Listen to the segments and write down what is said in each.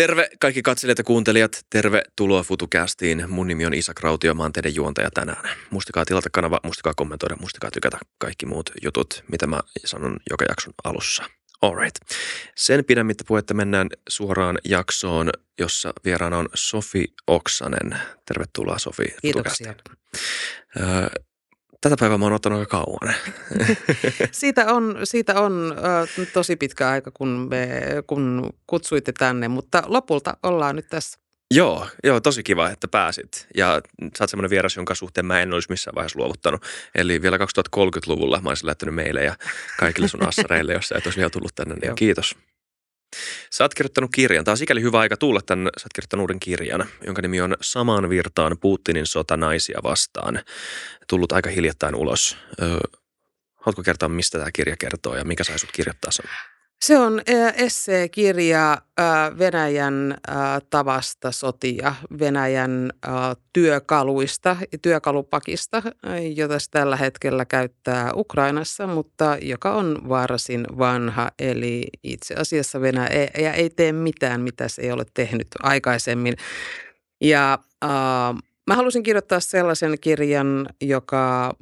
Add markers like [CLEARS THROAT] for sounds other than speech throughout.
Terve kaikki katselijat ja kuuntelijat. Tervetuloa FutuCastiin. Mun nimi on Isa Krautio, mä oon teidän juontaja tänään. Muistakaa tilata kanava, muistakaa kommentoida, muistakaa tykätä kaikki muut jutut, mitä mä sanon joka jakson alussa. Alright. Sen pidemmittä puhetta mennään suoraan jaksoon, jossa vieraana on Sofi Oksanen. Tervetuloa Sofi. Kiitoksia. Öö, Tätä päivää mä oon ottanut aika kauan. [LAUGHS] siitä on, siitä on äh, tosi pitkä aika, kun, me, kun kutsuitte tänne, mutta lopulta ollaan nyt tässä. Joo, joo, tosi kiva, että pääsit. Ja sä oot semmoinen vieras, jonka suhteen mä en olisi missään vaiheessa luovuttanut. Eli vielä 2030-luvulla mä olisin lähtenyt meille ja kaikille sun assareille, jos sä et olisi vielä tullut tänne. Niin kiitos. Sä oot kirjoittanut kirjan. Tämä on sikäli hyvä aika tulla tänne. Sä oot kirjoittanut uuden kirjan, jonka nimi on Samaan virtaan Putinin sota naisia vastaan. Tullut aika hiljattain ulos. haluatko kertoa, mistä tämä kirja kertoo ja mikä sai sut kirjoittaa sen? Se on esseekirja Venäjän tavasta sotia, Venäjän työkaluista, työkalupakista, jota se tällä hetkellä käyttää Ukrainassa, mutta joka on varsin vanha. Eli itse asiassa Venäjä ei tee mitään, mitä se ei ole tehnyt aikaisemmin. Ja äh, mä halusin kirjoittaa sellaisen kirjan, joka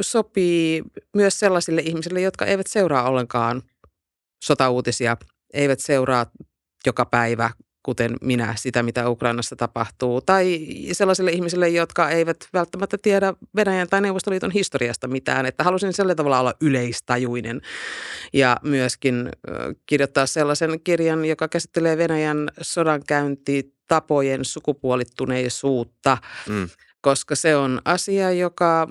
sopii myös sellaisille ihmisille, jotka eivät seuraa ollenkaan – sotauutisia, eivät seuraa joka päivä, kuten minä, sitä mitä Ukrainassa tapahtuu. Tai sellaisille ihmisille, jotka eivät välttämättä tiedä Venäjän tai Neuvostoliiton historiasta mitään. Että halusin sillä tavalla olla yleistajuinen ja myöskin kirjoittaa sellaisen kirjan, joka käsittelee Venäjän sodankäyntitapojen sukupuolittuneisuutta. Mm koska se on asia, joka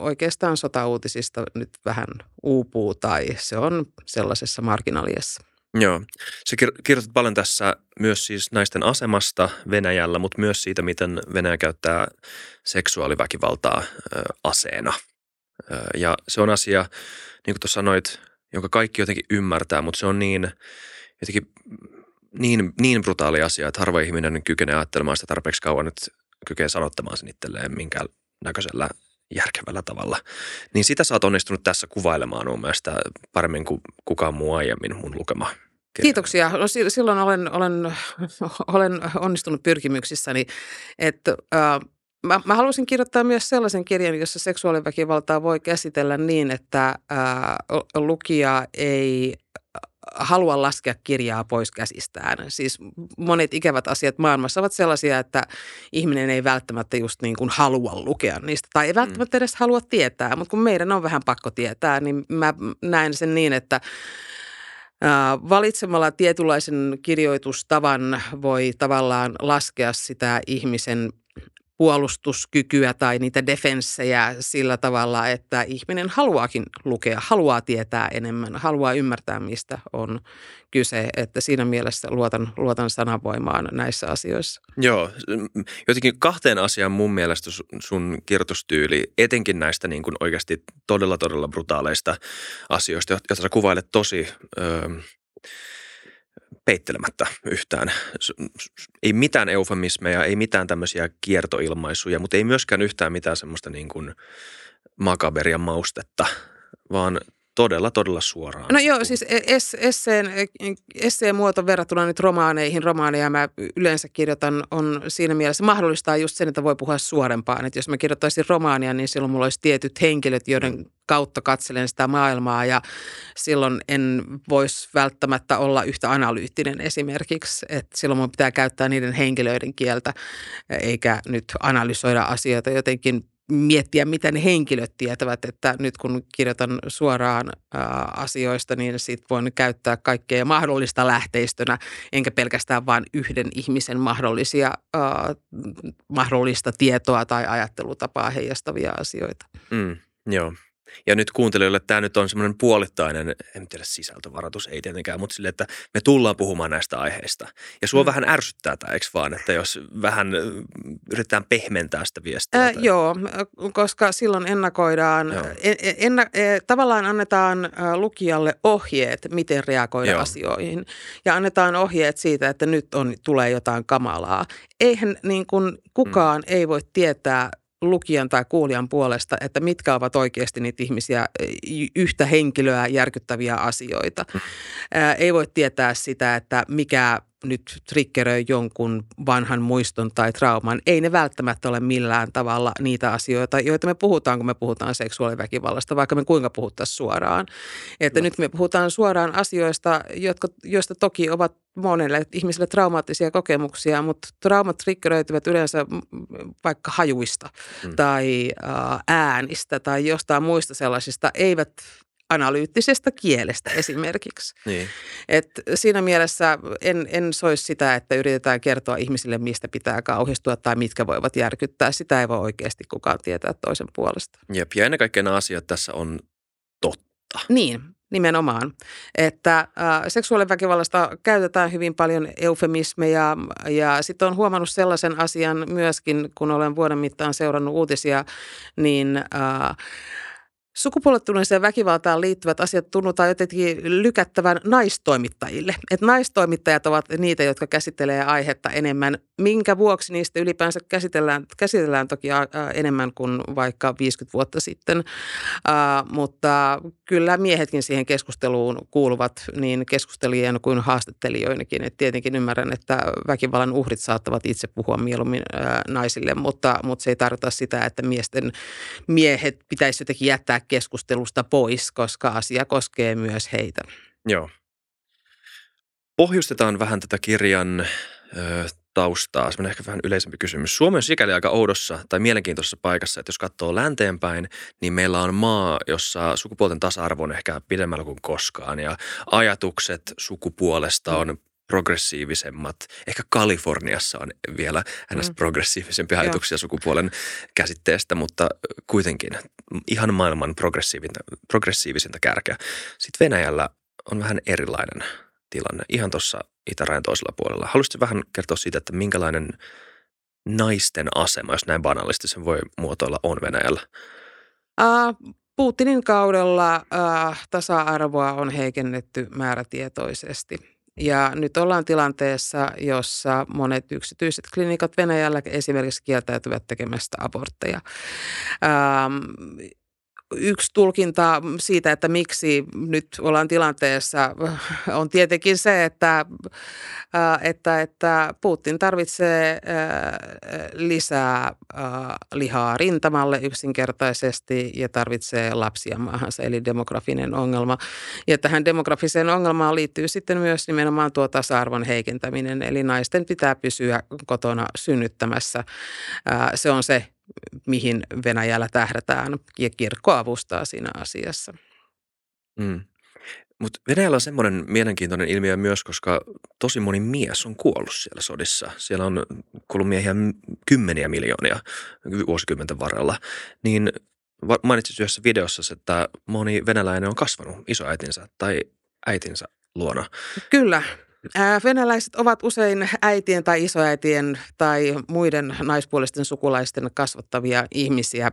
oikeastaan sotauutisista nyt vähän uupuu tai se on sellaisessa marginaliassa. Joo. Se kirjoitat paljon tässä myös siis naisten asemasta Venäjällä, mutta myös siitä, miten Venäjä käyttää seksuaaliväkivaltaa ö, aseena. Ö, ja se on asia, niin kuin tuossa sanoit, jonka kaikki jotenkin ymmärtää, mutta se on niin jotenkin niin, niin brutaali asia, että harva ihminen kykenee ajattelemaan sitä tarpeeksi kauan, että kykenee sanottamaan sen itselleen minkä näköisellä järkevällä tavalla. Niin sitä sä oot onnistunut tässä kuvailemaan mun mielestä paremmin kuin kukaan muu aiemmin mun lukema. Kiitoksia. No, silloin olen, olen, olen onnistunut pyrkimyksissäni, että äh, Mä, mä haluaisin kirjoittaa myös sellaisen kirjan, jossa seksuaaliväkivaltaa voi käsitellä niin, että ää, lukija ei halua laskea kirjaa pois käsistään. Siis monet ikävät asiat maailmassa ovat sellaisia, että ihminen ei välttämättä just niin kuin halua lukea niistä tai ei mm. välttämättä edes halua tietää, mutta kun meidän on vähän pakko tietää, niin mä näen sen niin, että Valitsemalla tietynlaisen kirjoitustavan voi tavallaan laskea sitä ihmisen puolustuskykyä tai niitä defenssejä sillä tavalla, että ihminen haluaakin lukea, haluaa tietää enemmän, haluaa ymmärtää, mistä on kyse. Että siinä mielessä luotan, luotan sanavoimaan näissä asioissa. Joo, jotenkin kahteen asiaan mun mielestä sun kirjoitustyyli, etenkin näistä niin kuin oikeasti todella, todella brutaaleista asioista, joita sä kuvailet tosi... Öö, peittelemättä yhtään. Ei mitään eufemismeja, ei mitään tämmöisiä kiertoilmaisuja, mutta ei myöskään yhtään mitään semmoista niin kuin makaberian maustetta, vaan todella, todella suoraan. No joo, siis es, esseen, esseen muoto verrattuna nyt romaaneihin, romaaneja mä yleensä kirjoitan, on siinä mielessä mahdollistaa just sen, että voi puhua suorempaan. Että jos mä kirjoittaisin romaania, niin silloin mulla olisi tietyt henkilöt, joiden kautta katselen sitä maailmaa ja silloin en voisi välttämättä olla yhtä analyyttinen esimerkiksi. Että silloin mun pitää käyttää niiden henkilöiden kieltä eikä nyt analysoida asioita jotenkin miettiä, mitä ne henkilöt tietävät, että nyt kun kirjoitan suoraan ä, asioista, niin sit voin käyttää kaikkea mahdollista lähteistönä, enkä pelkästään vain yhden ihmisen mahdollisia, ä, mahdollista tietoa tai ajattelutapaa heijastavia asioita. Mm, joo. Ja nyt kuuntelijoille tämä nyt on semmoinen puolittainen, en tiedä sisältövaroitus, ei tietenkään, mutta sille, että me tullaan puhumaan näistä aiheista. Ja sua mm. vähän ärsyttää tämä, eikö vaan, että jos vähän yritetään pehmentää sitä viestiä? Ää, joo, koska silloin ennakoidaan, joo. En, e, tavallaan annetaan lukijalle ohjeet, miten reagoida joo. asioihin. Ja annetaan ohjeet siitä, että nyt on, tulee jotain kamalaa. Eihän niin kuin kukaan mm. ei voi tietää lukijan tai kuulijan puolesta, että mitkä ovat oikeasti niitä ihmisiä, yhtä henkilöä järkyttäviä asioita. Mm. Ää, ei voi tietää sitä, että mikä nyt triggeröi jonkun vanhan muiston tai trauman. Ei ne välttämättä ole millään tavalla niitä asioita, joita me puhutaan, kun me puhutaan seksuaaliväkivallasta, vaikka me kuinka puhuttaisiin suoraan. Että no. nyt me puhutaan suoraan asioista, jotka, joista toki ovat monelle ihmiselle traumaattisia kokemuksia, mutta traumat triggeröityvät yleensä vaikka hajuista mm. tai äänistä tai jostain muista sellaisista, eivät analyyttisestä kielestä esimerkiksi. Niin. Et siinä mielessä en, en soisi sitä, että yritetään kertoa ihmisille, mistä pitää kauhistua tai mitkä voivat järkyttää. Sitä ei voi oikeasti kukaan tietää toisen puolesta. Jep, ja ennen kaikkea nämä asiat tässä on totta. Niin, Nimenomaan, että äh, seksuaaliväkivallasta käytetään hyvin paljon eufemismeja ja sitten on huomannut sellaisen asian myöskin, kun olen vuoden mittaan seurannut uutisia, niin äh, Sukupuolittuneeseen väkivaltaan liittyvät asiat tunnutaan jotenkin lykättävän naistoimittajille. Että naistoimittajat ovat niitä, jotka käsittelee aihetta enemmän. Minkä vuoksi niistä ylipäänsä käsitellään, käsitellään toki enemmän kuin vaikka 50 vuotta sitten. Uh, mutta kyllä miehetkin siihen keskusteluun kuuluvat niin keskustelijien kuin haastattelijoinakin. Et tietenkin ymmärrän, että väkivallan uhrit saattavat itse puhua mieluummin uh, naisille, mutta, mutta se ei tarkoita sitä, että miesten miehet pitäisi jotenkin jättää keskustelusta pois, koska asia koskee myös heitä. Joo. Pohjustetaan vähän tätä kirjan ö, taustaa, semmoinen ehkä vähän yleisempi kysymys. Suomi on sikäli aika oudossa tai mielenkiintoisessa paikassa, että jos katsoo länteenpäin, niin meillä on maa, jossa sukupuolten tasa-arvo on ehkä pidemmällä kuin koskaan ja ajatukset sukupuolesta on progressiivisemmat. Ehkä Kaliforniassa on vielä ns. Mm. progressiivisempia ajatuksia Joo. sukupuolen käsitteestä, mutta kuitenkin ihan maailman progressiivisinta kärkeä. Sitten Venäjällä on vähän erilainen tilanne, ihan tuossa itärajan toisella puolella. Haluaisitko vähän kertoa siitä, että minkälainen naisten asema, jos näin banaalisti sen voi muotoilla, on Venäjällä? Uh, Putinin kaudella uh, tasa-arvoa on heikennetty määrätietoisesti. Ja nyt ollaan tilanteessa, jossa monet yksityiset klinikat Venäjällä esimerkiksi kieltäytyvät tekemästä abortteja. Ähm, yksi tulkinta siitä, että miksi nyt ollaan tilanteessa, on tietenkin se, että, äh, että, että Putin tarvitsee äh, lisää äh, lihaa rintamalle yksinkertaisesti ja tarvitsee lapsia maahansa, eli demografinen ongelma. Ja tähän demografiseen ongelmaan liittyy sitten myös nimenomaan tuo tasa-arvon heikentäminen, eli naisten pitää pysyä kotona synnyttämässä. Se on se mihin Venäjällä tähdätään ja kirkko avustaa siinä asiassa. Mm. Mutta Venäjällä on semmoinen mielenkiintoinen ilmiö myös, koska tosi moni mies on kuollut siellä sodissa. Siellä on kuollut miehiä kymmeniä miljoonia vuosikymmenten varrella. Niin mainitsit yhdessä videossa, että moni venäläinen on kasvanut isoäitinsä tai äitinsä luona. Kyllä, Venäläiset ovat usein äitien tai isoäitien tai muiden naispuolisten sukulaisten kasvattavia ihmisiä.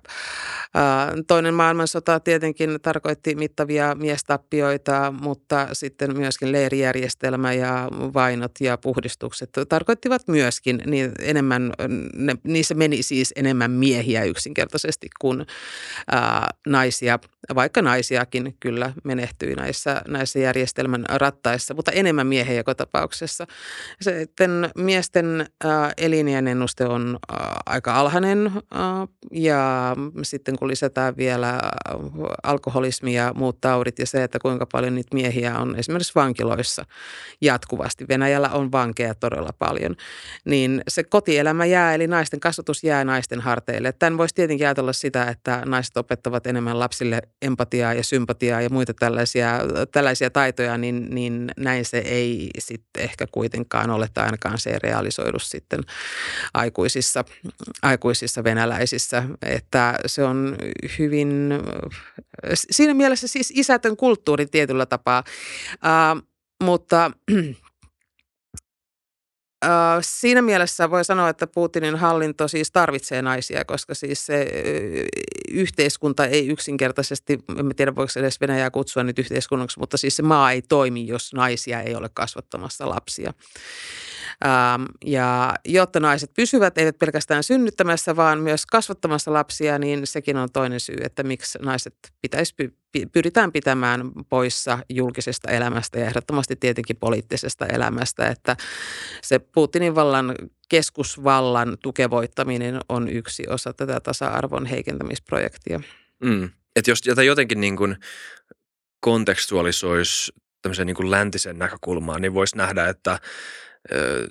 Toinen maailmansota tietenkin tarkoitti mittavia miestappioita, mutta sitten myöskin leirijärjestelmä ja vainot ja puhdistukset tarkoittivat myöskin niin enemmän, ne, niissä meni siis enemmän miehiä yksinkertaisesti kuin naisia, vaikka naisiakin kyllä menehtyi näissä, näissä järjestelmän rattaissa, mutta enemmän miehiä tapauksessa. Sitten miesten äh, elinjään ennuste on äh, aika alhainen äh, ja sitten kun lisätään vielä äh, alkoholismi ja muut taudit ja se, että kuinka paljon niitä miehiä on esimerkiksi vankiloissa jatkuvasti. Venäjällä on vankeja todella paljon. Niin se kotielämä jää, eli naisten kasvatus jää naisten harteille. Tämän voisi tietenkin ajatella sitä, että naiset opettavat enemmän lapsille empatiaa ja sympatiaa ja muita tällaisia, tällaisia taitoja, niin, niin näin se ei sitten ehkä kuitenkaan ole, tai ainakaan se ei realisoidu sitten aikuisissa, aikuisissa venäläisissä, että se on hyvin, siinä mielessä siis isätön kulttuuri tietyllä tapaa, uh, mutta Siinä mielessä voi sanoa, että Putinin hallinto siis tarvitsee naisia, koska siis se yhteiskunta ei yksinkertaisesti, en tiedä voiko edes Venäjää kutsua nyt yhteiskunnaksi, mutta siis se maa ei toimi, jos naisia ei ole kasvattamassa lapsia. Ähm, ja jotta naiset pysyvät, eivät pelkästään synnyttämässä, vaan myös kasvattamassa lapsia, niin sekin on toinen syy, että miksi naiset pitäisi pyritään pitämään poissa julkisesta elämästä ja ehdottomasti tietenkin poliittisesta elämästä, että se Putinin vallan keskusvallan tukevoittaminen on yksi osa tätä tasa-arvon heikentämisprojektia. Mm. Että jos tätä jotenkin niin kuin kontekstualisoisi tämmöisen niin kuin läntisen näkökulmaan, niin voisi nähdä, että ö,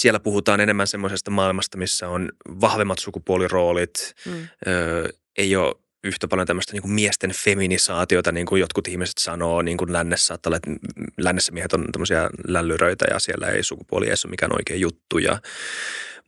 siellä puhutaan enemmän semmoisesta maailmasta, missä on vahvemmat sukupuoliroolit, mm. ö, ei ole yhtä paljon tämmöistä niin kuin miesten feminisaatiota, niin kuin jotkut ihmiset sanoo, niin kuin lännessä saattaa olla, että lännessä miehet on tämmöisiä lällyröitä ja siellä ei sukupuoli edes ole mikään oikea juttu ja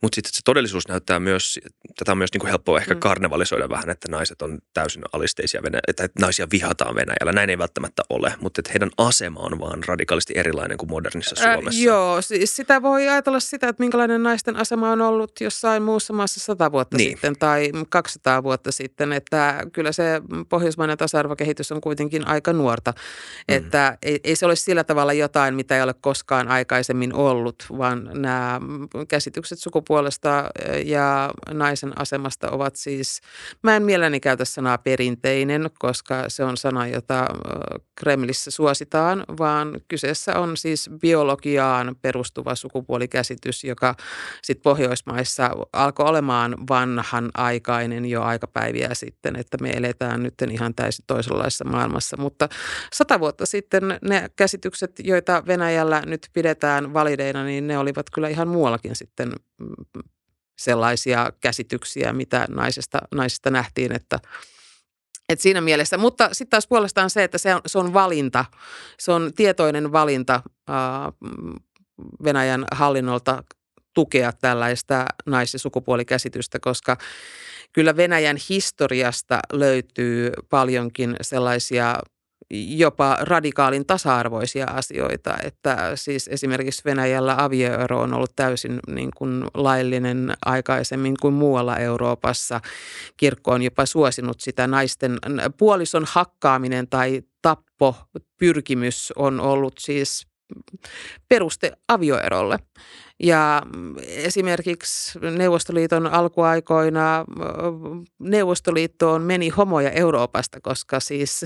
mutta sitten se todellisuus näyttää myös, tätä on myös niin kuin helppoa ehkä mm. karnevalisoida vähän, että naiset on täysin alisteisia, Venä- että naisia vihataan Venäjällä. Näin ei välttämättä ole, mutta että heidän asema on vaan radikaalisti erilainen kuin modernissa Suomessa. Äh, joo, siis sitä voi ajatella sitä, että minkälainen naisten asema on ollut jossain muussa maassa sata vuotta niin. sitten tai 200 vuotta sitten. Että kyllä se pohjoismainen tasa-arvokehitys on kuitenkin aika nuorta. Mm. Että ei, ei se ole sillä tavalla jotain, mitä ei ole koskaan aikaisemmin ollut, vaan nämä käsitykset sukupuolesta sukupuolesta ja naisen asemasta ovat siis, mä en mielelläni käytä sanaa perinteinen, koska se on sana, jota Kremlissä suositaan, vaan kyseessä on siis biologiaan perustuva sukupuolikäsitys, joka sitten Pohjoismaissa alkoi olemaan vanhan aikainen jo aikapäiviä sitten, että me eletään nyt ihan täysin toisenlaisessa maailmassa. Mutta sata vuotta sitten ne käsitykset, joita Venäjällä nyt pidetään valideina, niin ne olivat kyllä ihan muuallakin sitten sellaisia käsityksiä, mitä naisesta, naisesta nähtiin, että et siinä mielessä, mutta sitten taas puolestaan se, että se on, se on valinta, se on tietoinen valinta ää, Venäjän hallinnolta tukea tällaista nais- ja sukupuolikäsitystä, koska kyllä Venäjän historiasta löytyy paljonkin sellaisia jopa radikaalin tasa-arvoisia asioita. Että siis esimerkiksi Venäjällä avioero on ollut täysin niin kuin laillinen aikaisemmin kuin muualla Euroopassa. Kirkko on jopa suosinut sitä naisten puolison hakkaaminen tai tappo, pyrkimys on ollut siis peruste avioerolle. Ja esimerkiksi Neuvostoliiton alkuaikoina Neuvostoliittoon meni homoja Euroopasta, koska siis,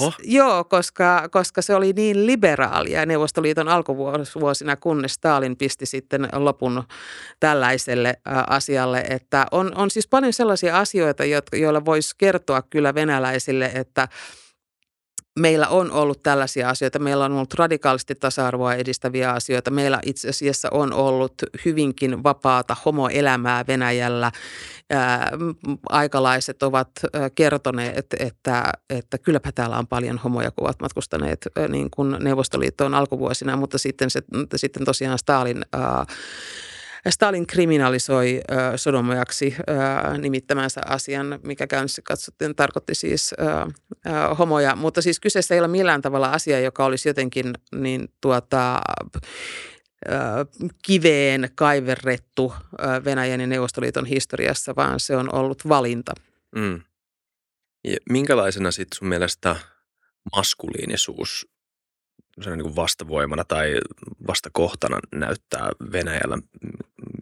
Oho. joo, koska, koska se oli niin liberaalia Neuvostoliiton alkuvuosina, kunnes Stalin pisti sitten lopun tällaiselle asialle, että on, on siis paljon sellaisia asioita, joilla voisi kertoa kyllä venäläisille, että – meillä on ollut tällaisia asioita. Meillä on ollut radikaalisti tasa-arvoa edistäviä asioita. Meillä itse asiassa on ollut hyvinkin vapaata homoelämää Venäjällä. Ää, aikalaiset ovat kertoneet, että, että kylläpä täällä on paljon homoja, kun ovat matkustaneet niin kuin Neuvostoliittoon alkuvuosina, mutta sitten, se, sitten tosiaan Stalin ää, Stalin kriminalisoi äh, sodomojaksi äh, nimittämänsä asian, mikä käynnissä katsottiin tarkoitti siis äh, äh, homoja. Mutta siis kyseessä ei ole millään tavalla asia, joka olisi jotenkin niin tuota, kiveen kaiverrettu Venäjän ja Neuvostoliiton historiassa, vaan se on ollut valinta. Mm. Ja minkälaisena sitten sun mielestä maskuliinisuus niin kuin vastavoimana tai vastakohtana näyttää Venäjällä?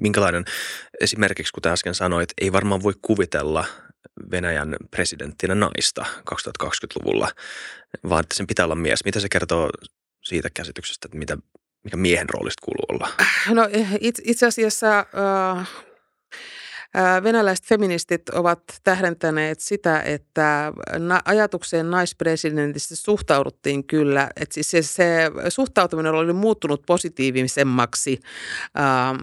Minkälainen, esimerkiksi kuten äsken sanoit, ei varmaan voi kuvitella Venäjän presidenttinä naista 2020-luvulla, vaan että sen pitää olla mies. Mitä se kertoo siitä käsityksestä, että mitä, mikä miehen roolista kuuluu olla? No itse asiassa äh, Venäläiset feministit ovat tähdentäneet sitä, että ajatukseen naispresidentistä suhtauduttiin kyllä, että siis se, se suhtautuminen oli muuttunut positiivisemmaksi ää,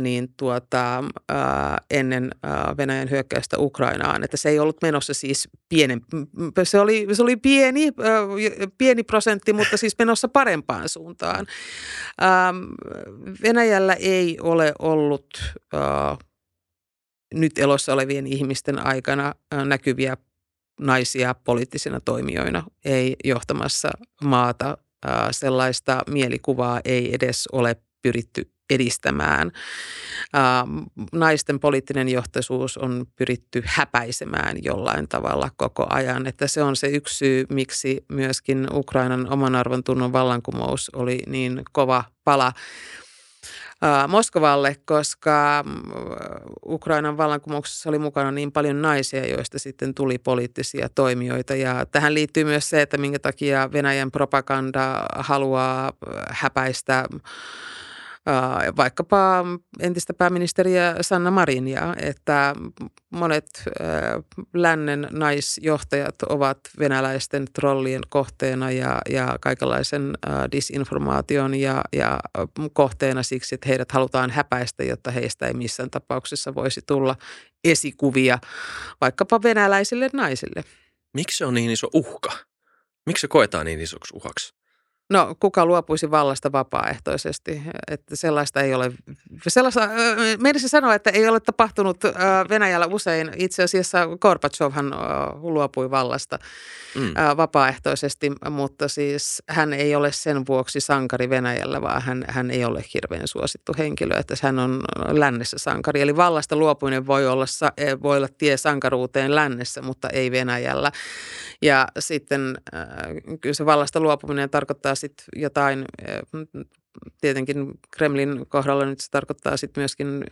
niin tuota, ää, ennen ää, Venäjän hyökkäystä Ukrainaan, että se ei ollut menossa siis pienen, se oli, se oli pieni, ää, pieni prosentti, mutta siis menossa parempaan suuntaan. Ää, Venäjällä ei ole ollut ää, nyt elossa olevien ihmisten aikana näkyviä naisia poliittisina toimijoina, ei johtamassa maata. Sellaista mielikuvaa ei edes ole pyritty edistämään. Naisten poliittinen johtaisuus on pyritty häpäisemään jollain tavalla koko ajan. Että se on se yksi syy, miksi myöskin Ukrainan oman arvon tunnon vallankumous oli niin kova pala Moskovalle, koska Ukrainan vallankumouksessa oli mukana niin paljon naisia, joista sitten tuli poliittisia toimijoita. Ja tähän liittyy myös se, että minkä takia Venäjän propaganda haluaa häpäistä vaikkapa entistä pääministeriä Sanna Marinia, että monet lännen naisjohtajat ovat venäläisten trollien kohteena ja, ja kaikenlaisen disinformaation ja, ja kohteena siksi, että heidät halutaan häpäistä, jotta heistä ei missään tapauksessa voisi tulla esikuvia vaikkapa venäläisille naisille. Miksi se on niin iso uhka? Miksi se koetaan niin isoksi uhaksi? No kuka luopuisi vallasta vapaaehtoisesti, että sellaista ei ole, sellaista, meidän sanoa, että ei ole tapahtunut Venäjällä usein. Itse asiassa Gorbachevhan luopui vallasta mm. vapaaehtoisesti, mutta siis hän ei ole sen vuoksi sankari Venäjällä, vaan hän, hän ei ole hirveän suosittu henkilö, että hän on lännessä sankari. Eli vallasta luopuminen voi olla, e, voi olla tie sankaruuteen lännessä, mutta ei Venäjällä. Ja sitten kyllä se vallasta luopuminen tarkoittaa sitten jotain, tietenkin Kremlin kohdalla nyt se tarkoittaa sitten myöskin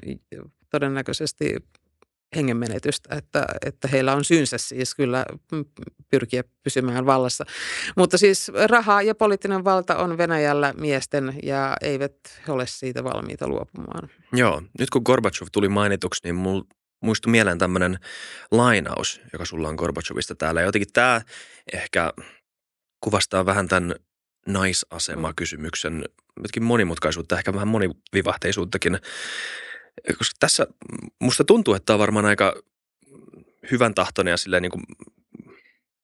todennäköisesti hengenmenetystä, että, että heillä on syynsä siis kyllä pyrkiä pysymään vallassa. Mutta siis raha ja poliittinen valta on Venäjällä miesten ja eivät ole siitä valmiita luopumaan. Joo, nyt kun Gorbachev tuli mainituksi, niin mulla muistui mieleen tämmöinen lainaus, joka sulla on Gorbachevista täällä. Jotenkin tämä ehkä kuvastaa vähän tämän naisasemakysymyksen jotenkin monimutkaisuutta, ehkä vähän monivivahteisuuttakin. Koska tässä musta tuntuu, että tämä on varmaan aika hyvän tahtoinen ja silleen niin kuin,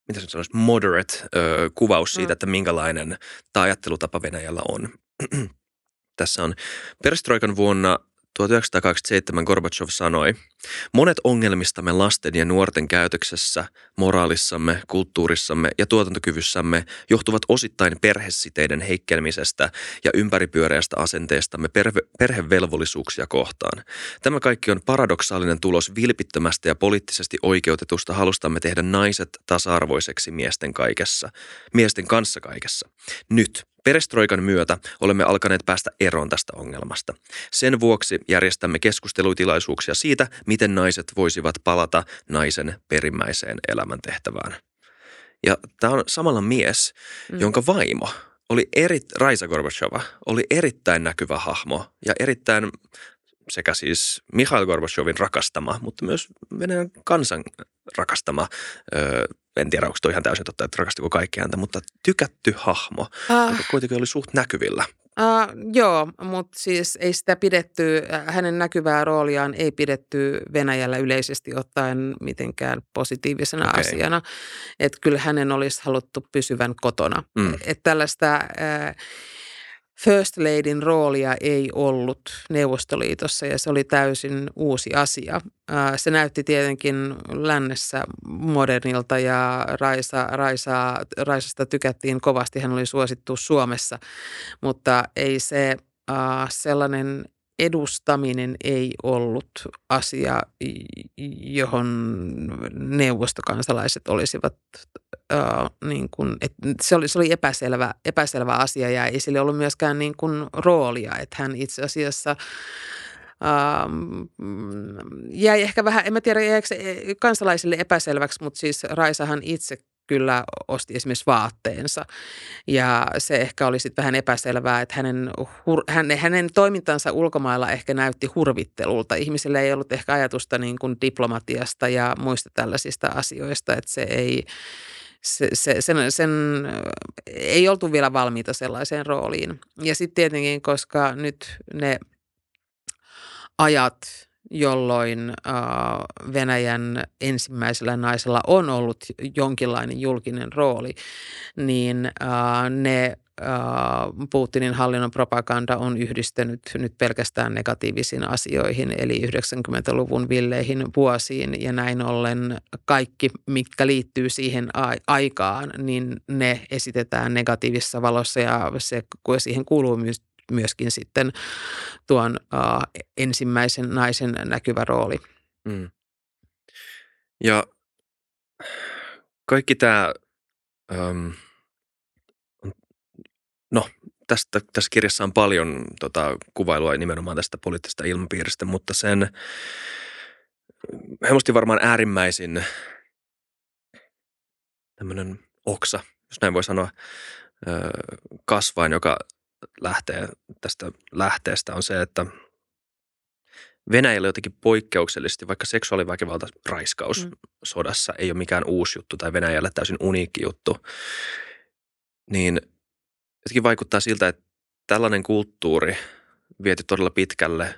mitä se sanoisi, moderate ö, kuvaus siitä, mm. että minkälainen tämä ajattelutapa Venäjällä on. [CLEARS THROAT] tässä on perestroikan vuonna 1927 Gorbachev sanoi, monet ongelmistamme lasten ja nuorten käytöksessä, moraalissamme, kulttuurissamme ja tuotantokyvyssämme johtuvat osittain perhesiteiden heikkelmisestä ja ympäripyöreästä asenteestamme perhe- perhevelvollisuuksia kohtaan. Tämä kaikki on paradoksaalinen tulos vilpittömästä ja poliittisesti oikeutetusta halustamme tehdä naiset tasa-arvoiseksi miesten kaikessa, miesten kanssa kaikessa. Nyt, Perestroikan myötä olemme alkaneet päästä eroon tästä ongelmasta. Sen vuoksi järjestämme keskustelutilaisuuksia siitä, miten naiset voisivat palata naisen perimmäiseen elämäntehtävään. Ja tämä on samalla mies, mm. jonka vaimo oli eri, Raisa Gorbachova oli erittäin näkyvä hahmo ja erittäin sekä siis Mikhail Gorbachevin rakastama, mutta myös Venäjän kansan rakastama ö, en tiedä, onko toi ihan täysin totta, että rakastiko kaikki häntä, mutta tykätty hahmo, uh, joka kuitenkin oli suht näkyvillä. Uh, joo, mutta siis ei sitä pidetty, hänen näkyvää rooliaan ei pidetty Venäjällä yleisesti ottaen mitenkään positiivisena okay. asiana. Että kyllä hänen olisi haluttu pysyvän kotona. Mm. Että tällaista... Uh, First Ladyn roolia ei ollut Neuvostoliitossa ja se oli täysin uusi asia. Se näytti tietenkin lännessä modernilta ja Raisa, Raisa, Raisasta tykättiin kovasti. Hän oli suosittu Suomessa, mutta ei se sellainen edustaminen ei ollut asia, johon neuvostokansalaiset olisivat, äh, niin kuin, että se, oli, se oli epäselvä, epäselvä asia ja ei sille ollut myöskään niin kuin roolia, että hän itse asiassa Ähm, jäi ehkä vähän, en mä tiedä jäikö kansalaisille epäselväksi, mutta siis Raisahan itse kyllä osti esimerkiksi vaatteensa. Ja se ehkä oli sitten vähän epäselvää, että hänen, hänen, hänen toimintansa ulkomailla ehkä näytti hurvittelulta. Ihmisille ei ollut ehkä ajatusta niin kuin diplomatiasta ja muista tällaisista asioista, että se ei, se, se, sen, sen, ei oltu vielä valmiita sellaiseen rooliin. Ja sitten tietenkin, koska nyt ne ajat – jolloin Venäjän ensimmäisellä naisella on ollut jonkinlainen julkinen rooli, niin ne Putinin hallinnon propaganda on yhdistänyt nyt pelkästään negatiivisiin asioihin, eli 90-luvun villeihin vuosiin, ja näin ollen kaikki, mitkä liittyy siihen aikaan, niin ne esitetään negatiivisessa valossa, ja se, siihen kuuluu myös myöskin sitten tuon uh, ensimmäisen naisen näkyvä rooli. Mm. Ja kaikki tämä, um, no tästä, tässä kirjassa on paljon tota, kuvailua nimenomaan tästä poliittisesta ilmapiiristä, mutta sen helposti varmaan äärimmäisin tämmöinen oksa, jos näin voi sanoa, kasvain, joka lähtee tästä lähteestä on se, että Venäjällä jotenkin poikkeuksellisesti, vaikka seksuaaliväkivalta, raiskaus mm. sodassa ei ole mikään uusi juttu tai Venäjällä täysin uniikki juttu, niin jotenkin vaikuttaa siltä, että tällainen kulttuuri viety todella pitkälle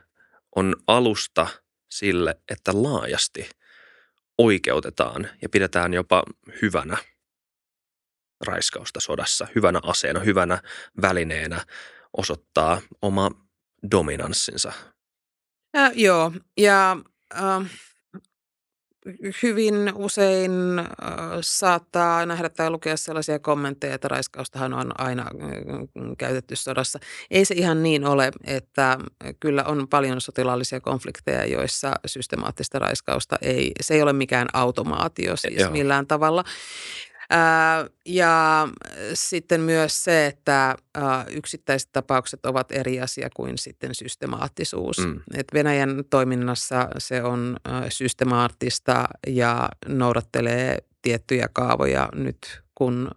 on alusta sille, että laajasti oikeutetaan ja pidetään jopa hyvänä raiskausta sodassa, hyvänä aseena, hyvänä välineenä osoittaa oma dominanssinsa. Ja, joo, ja äh, hyvin usein äh, saattaa nähdä tai lukea sellaisia kommentteja, että raiskaustahan on aina äh, käytetty sodassa. Ei se ihan niin ole, että kyllä on paljon sotilaallisia konflikteja, joissa systemaattista raiskausta ei, se ei ole mikään automaatio siis Joo. millään tavalla. Ja sitten myös se, että yksittäiset tapaukset ovat eri asia kuin sitten systemaattisuus. Mm. Et Venäjän toiminnassa se on systemaattista ja noudattelee tiettyjä kaavoja nyt, kun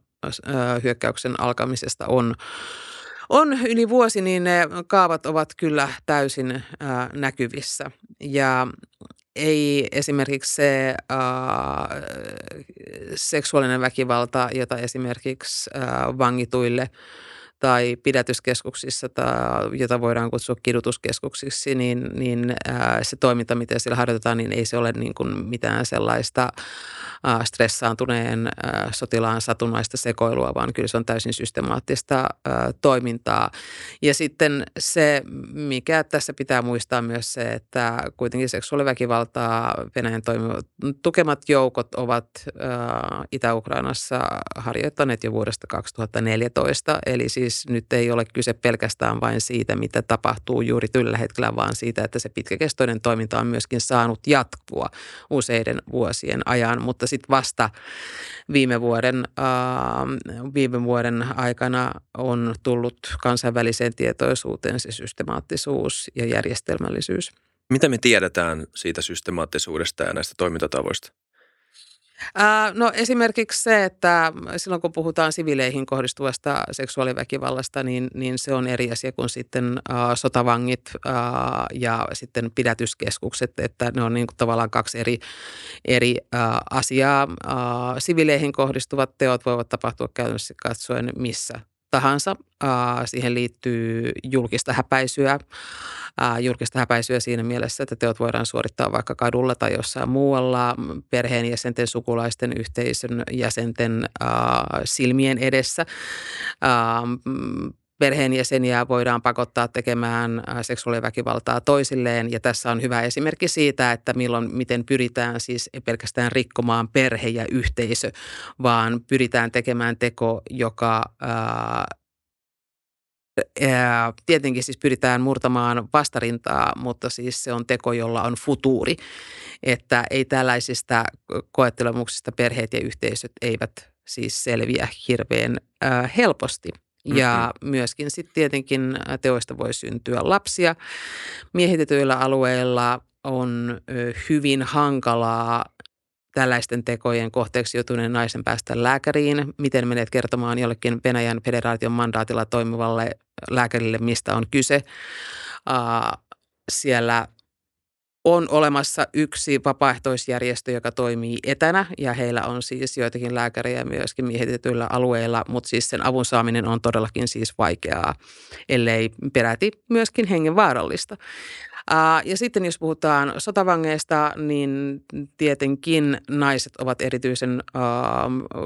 hyökkäyksen alkamisesta on on yli vuosi, niin ne kaavat ovat kyllä täysin näkyvissä. Ja ei esimerkiksi se äh, seksuaalinen väkivalta, jota esimerkiksi äh, vangituille tai pidätyskeskuksissa, tai, jota voidaan kutsua kidutuskeskuksiksi, niin, niin äh, se toiminta, miten siellä harjoitetaan, niin ei se ole niin kuin mitään sellaista äh, stressaantuneen äh, sotilaan satunnaista sekoilua, vaan kyllä se on täysin systemaattista äh, toimintaa. Ja sitten se, mikä tässä pitää muistaa myös se, että kuitenkin seksuaaliväkivaltaa Venäjän toimivat tukemat joukot ovat äh, Itä-Ukrainassa harjoittaneet jo vuodesta 2014, eli siis siis nyt ei ole kyse pelkästään vain siitä, mitä tapahtuu juuri tällä hetkellä, vaan siitä, että se pitkäkestoinen toiminta on myöskin saanut jatkua useiden vuosien ajan, mutta sitten vasta viime vuoden, äh, viime vuoden aikana on tullut kansainväliseen tietoisuuteen se systemaattisuus ja järjestelmällisyys. Mitä me tiedetään siitä systemaattisuudesta ja näistä toimintatavoista? No esimerkiksi se, että silloin kun puhutaan sivileihin kohdistuvasta seksuaaliväkivallasta, niin, niin se on eri asia kuin sitten uh, sotavangit uh, ja sitten pidätyskeskukset, että ne on niin kuin tavallaan kaksi eri, eri uh, asiaa. Uh, sivileihin kohdistuvat teot voivat tapahtua käytännössä katsoen missä tahansa. Siihen liittyy julkista häpäisyä. Julkista häpäisyä siinä mielessä, että teot voidaan suorittaa vaikka kadulla tai jossain muualla perheenjäsenten, sukulaisten, yhteisön jäsenten silmien edessä perheenjäseniä voidaan pakottaa tekemään seksuaaliväkivaltaa toisilleen. Ja tässä on hyvä esimerkki siitä, että milloin, miten pyritään siis ei pelkästään rikkomaan perhe ja yhteisö, vaan pyritään tekemään teko, joka ää, Tietenkin siis pyritään murtamaan vastarintaa, mutta siis se on teko, jolla on futuuri. Että ei tällaisista koettelemuksista perheet ja yhteisöt eivät siis selviä hirveän helposti. Ja mm-hmm. myöskin sitten tietenkin teoista voi syntyä lapsia. Miehitetyillä alueilla on hyvin hankalaa tällaisten tekojen kohteeksi joutuneen naisen päästä lääkäriin. Miten menet kertomaan jollekin Venäjän federaation mandaatilla toimivalle lääkärille, mistä on kyse. Siellä on olemassa yksi vapaaehtoisjärjestö, joka toimii etänä ja heillä on siis joitakin lääkäriä myöskin miehitetyillä alueilla, mutta siis sen avun saaminen on todellakin siis vaikeaa, ellei peräti myöskin hengenvaarallista. Ja sitten jos puhutaan sotavangeista, niin tietenkin naiset ovat erityisen,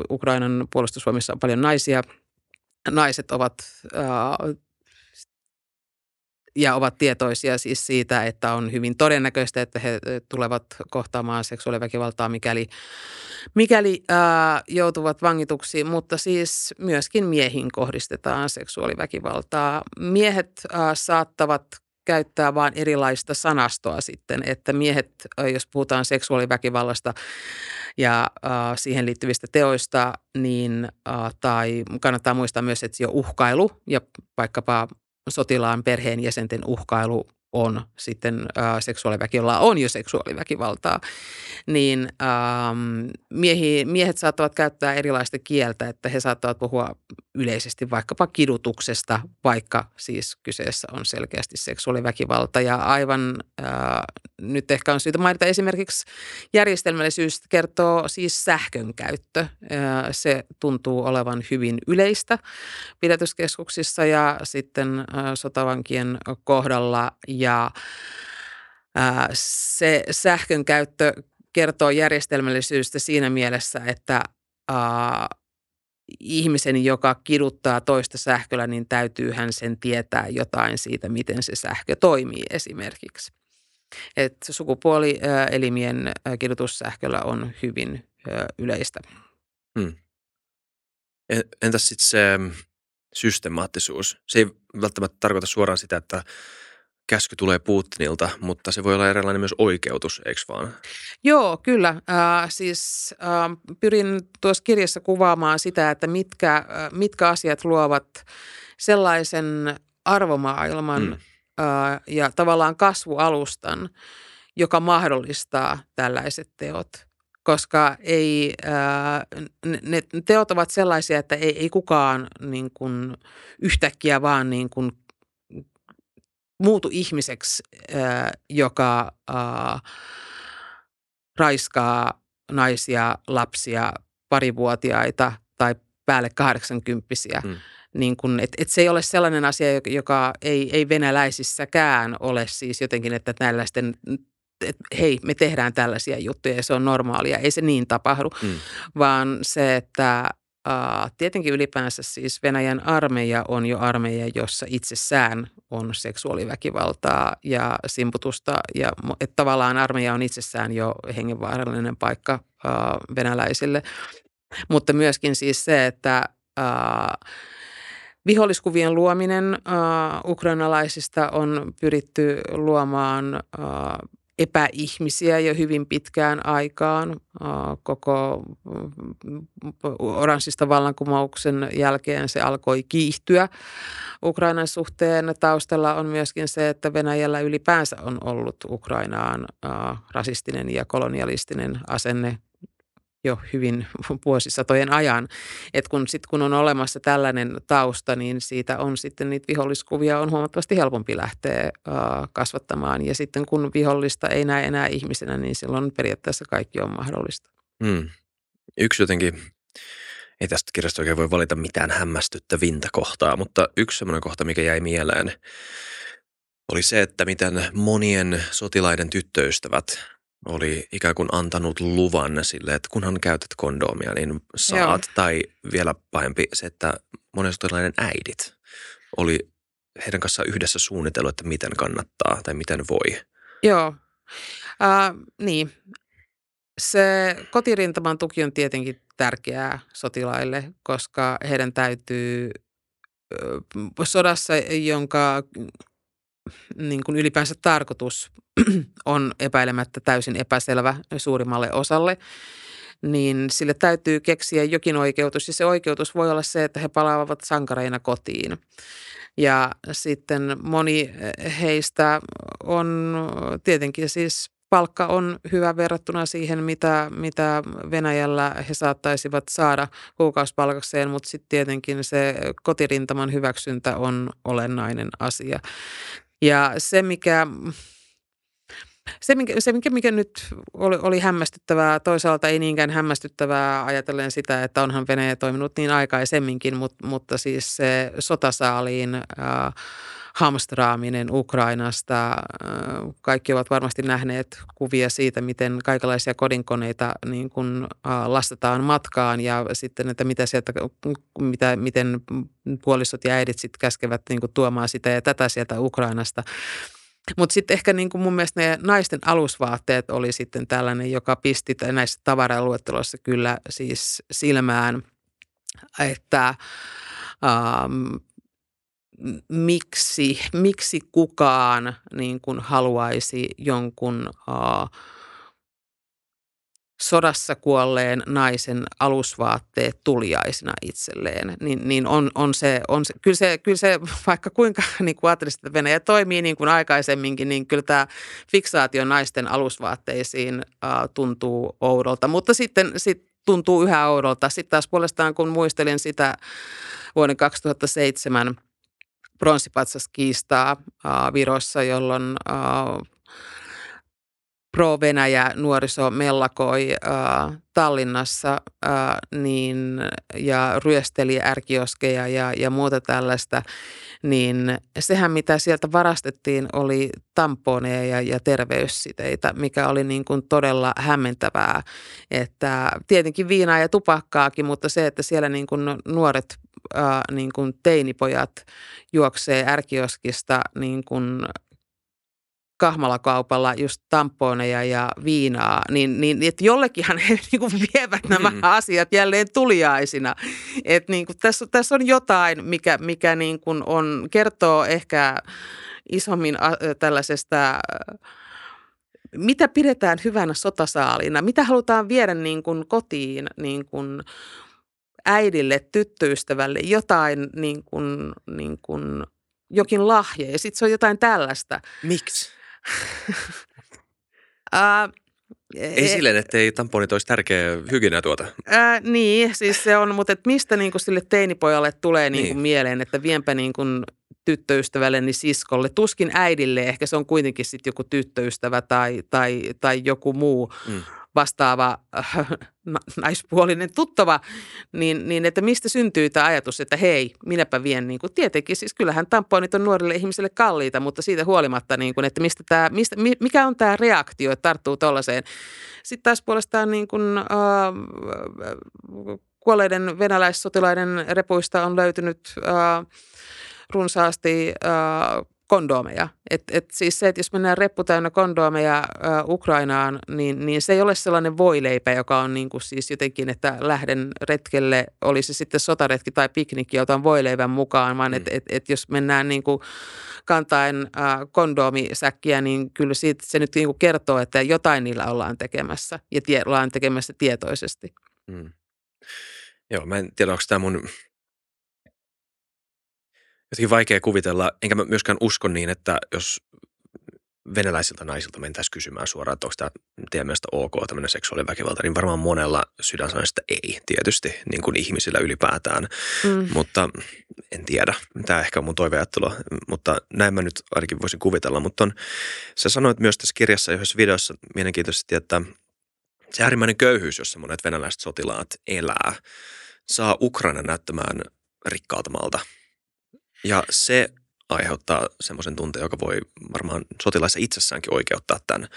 Ukrainan puolustusvoimissa on paljon naisia, naiset ovat ja ovat tietoisia siis siitä, että on hyvin todennäköistä, että he tulevat kohtaamaan seksuaaliväkivaltaa, mikäli, mikäli ää, joutuvat vangituksi, mutta siis myöskin miehiin kohdistetaan seksuaaliväkivaltaa. Miehet ää, saattavat käyttää vaan erilaista sanastoa sitten, että miehet, jos puhutaan seksuaaliväkivallasta ja äh, siihen liittyvistä teoista, niin äh, tai kannattaa muistaa myös, että jo uhkailu ja vaikkapa sotilaan perheenjäsenten uhkailu on sitten äh, seksuaaliväkivaltaa, on jo seksuaaliväkivaltaa, niin ähm, miehi, miehet saattavat käyttää erilaista kieltä, että he saattavat puhua yleisesti vaikkapa kidutuksesta, vaikka siis kyseessä on selkeästi seksuaaliväkivalta. Ja aivan äh, nyt ehkä on syytä mainita esimerkiksi järjestelmällisyys kertoo siis sähkön käyttö. Äh, se tuntuu olevan hyvin yleistä pidätyskeskuksissa ja sitten äh, sotavankien kohdalla ja ää, se sähkön käyttö kertoo järjestelmällisyydestä siinä mielessä, että ää, ihmisen, joka kiduttaa toista sähköllä, niin täytyy hän sen tietää jotain siitä, miten se sähkö toimii esimerkiksi. Et sukupuolielimien kidutussähköllä on hyvin yleistä. Hmm. Entäs sitten se mm, systemaattisuus? Se ei välttämättä tarkoita suoraan sitä, että käsky tulee Putinilta, mutta se voi olla erilainen myös oikeutus, eikö vaan? Joo, kyllä. Äh, siis äh, pyrin tuossa kirjassa kuvaamaan sitä, että mitkä, äh, mitkä asiat luovat sellaisen arvomaailman mm. äh, ja tavallaan kasvualustan, joka mahdollistaa tällaiset teot koska ei, äh, ne teot ovat sellaisia, että ei, ei kukaan niin kuin, yhtäkkiä vaan niin kuin, muutu ihmiseksi, äh, joka äh, raiskaa naisia, lapsia, parivuotiaita tai päälle 80 hmm. niin kun, et, et se ei ole sellainen asia, joka ei, ei venäläisissäkään ole siis jotenkin, että tällaisten että hei, me tehdään tällaisia juttuja ja se on normaalia. Ei se niin tapahdu, mm. vaan se, että tietenkin ylipäänsä siis Venäjän armeija on jo armeija, jossa itsessään on seksuaaliväkivaltaa ja simputusta. Ja että tavallaan armeija on itsessään jo hengenvaarallinen paikka venäläisille. Mutta myöskin siis se, että viholliskuvien luominen ukrainalaisista on pyritty luomaan epäihmisiä jo hyvin pitkään aikaan. Koko oranssista vallankumouksen jälkeen se alkoi kiihtyä. Ukrainan suhteen taustalla on myöskin se, että Venäjällä ylipäänsä on ollut Ukrainaan rasistinen ja kolonialistinen asenne jo hyvin vuosisatojen ajan. Et kun, sit, kun on olemassa tällainen tausta, niin siitä on sitten niitä viholliskuvia on huomattavasti helpompi lähteä uh, kasvattamaan. Ja sitten kun vihollista ei näe enää ihmisenä, niin silloin periaatteessa kaikki on mahdollista. Hmm. Yksi jotenkin, ei tästä kirjasta oikein voi valita mitään hämmästyttävintä kohtaa, mutta yksi semmoinen kohta, mikä jäi mieleen, oli se, että miten monien sotilaiden tyttöystävät oli ikään kuin antanut luvan sille, että kunhan käytät kondomia, niin saat. Joo. Tai vielä pahempi se, että monen sotilaiden äidit oli heidän kanssaan yhdessä suunnitellut, että miten kannattaa tai miten voi. Joo, uh, niin. Se kotirintaman tuki on tietenkin tärkeää sotilaille, koska heidän täytyy sodassa, jonka niin kuin ylipäänsä tarkoitus [CLEARS THROAT] on epäilemättä täysin epäselvä suurimmalle osalle, niin sille täytyy keksiä jokin oikeutus. Ja se oikeutus voi olla se, että he palaavat sankareina kotiin. Ja sitten moni heistä on tietenkin siis palkka on hyvä verrattuna siihen, mitä, mitä Venäjällä he saattaisivat saada kuukausipalkakseen, mutta sitten tietenkin se kotirintaman hyväksyntä on olennainen asia. Ja se, mikä se, mikä, se mikä, mikä nyt oli, oli hämmästyttävää, toisaalta ei niinkään hämmästyttävää ajatellen sitä, että onhan Venäjä toiminut niin aikaisemminkin, mutta, mutta siis se sotasaaliin äh, hamstraaminen Ukrainasta. Kaikki ovat varmasti nähneet kuvia siitä, miten kaikenlaisia kodinkoneita niin kuin, lastetaan matkaan ja sitten, että mitä sieltä, mitä, miten puolisot ja äidit sitten käskevät niin kuin, tuomaan sitä ja tätä sieltä Ukrainasta. Mutta sitten ehkä niin kuin mun mielestä ne naisten alusvaatteet oli sitten tällainen, joka pisti näissä tavaraluetteloissa kyllä siis silmään, että ähm, miksi, miksi kukaan niin kuin haluaisi jonkun uh, sodassa kuolleen naisen alusvaatteet tuliaisina itselleen, niin, niin on, on, se, on se, kyllä se, kyllä se, vaikka kuinka [LAUGHS] niin kuin ajattelisit, että Venäjä toimii niin kuin aikaisemminkin, niin kyllä tämä fiksaatio naisten alusvaatteisiin äh, tuntuu oudolta, mutta sitten sit tuntuu yhä oudolta. Sitten taas puolestaan, kun muistelin sitä vuoden 2007 pronssipatsaskiistaa äh, Virossa, jolloin äh, pro-Venäjä nuoriso mellakoi äh, Tallinnassa äh, niin, ja ryösteli ärkioskeja ja, ja muuta tällaista, niin sehän mitä sieltä varastettiin oli tamponeja ja, ja terveyssiteitä, mikä oli niin kuin todella hämmentävää. Että tietenkin viinaa ja tupakkaakin, mutta se, että siellä niin kuin nuoret äh, niin kuin teinipojat juoksee ärkioskista niin kuin kahmalakaupalla just tamponeja ja viinaa, niin, niin että jollekinhan he [LAUGHS] niin kuin vievät nämä mm. asiat jälleen tuliaisina. Et niin kuin tässä, tässä on jotain, mikä, mikä niin kuin on, kertoo ehkä isommin a, tällaisesta mitä pidetään hyvänä sotasaalina, mitä halutaan viedä niin kuin kotiin niin kuin äidille, tyttöystävälle, jotain niin kuin, niin kuin jokin lahja ja sitten se on jotain tällaista. Miksi? [LAUGHS] uh, ei e- silleen, ei tamponit olisi tärkeä hygieniatuote. Ää, niin, siis se on, mutta et mistä niin kuin sille teinipojalle tulee niin kuin niin. mieleen, että vienpä niin kuin tyttöystävälleni siskolle, tuskin äidille, ehkä se on kuitenkin sitten joku tyttöystävä tai, tai, tai joku muu. Mm vastaava [LAUGHS] äh, naispuolinen tuttava, niin, niin että mistä syntyy tämä ajatus, että hei, minäpä vien, niin kuin, tietenkin siis kyllähän tamponit on nuorille ihmisille kalliita, mutta siitä huolimatta, niin kuin, että mistä tämä, mistä, mikä on tämä reaktio, että tarttuu tuollaiseen. Sitten taas puolestaan niin kuin, äh, kuolleiden venäläissotilaiden repuista on löytynyt äh, runsaasti äh, kondoomeja. Et, et siis se, että jos mennään reppu täynnä kondoomeja ä, Ukrainaan, niin, niin se ei ole sellainen voileipä, joka on niin kuin siis jotenkin, että lähden retkelle, olisi se sitten sotaretki tai piknikki, otan voileivän mukaan, vaan mm. että et, et jos mennään niin kuin kantaen ä, kondoomisäkkiä, niin kyllä siitä, se nyt niin kuin kertoo, että jotain niillä ollaan tekemässä ja tie, ollaan tekemässä tietoisesti. Mm. Joo, mä en tiedä, onko tämä mun jotenkin vaikea kuvitella, enkä mä myöskään usko niin, että jos venäläisiltä naisilta mentäisiin kysymään suoraan, että onko tämä teidän mielestä ok tämmöinen seksuaaliväkivalta, niin varmaan monella sydän sanoisi, että ei tietysti, niin kuin ihmisillä ylipäätään. Mm. Mutta en tiedä, tämä ehkä on mun toiveajattelu, mutta näin mä nyt ainakin voisin kuvitella. Mutta on, sä sanoit myös tässä kirjassa yhdessä videossa mielenkiintoisesti, että se äärimmäinen köyhyys, jossa monet venäläiset sotilaat elää, saa Ukraina näyttämään rikkaalta maalta – ja se aiheuttaa semmoisen tunteen, joka voi varmaan sotilaissa itsessäänkin oikeuttaa tämän.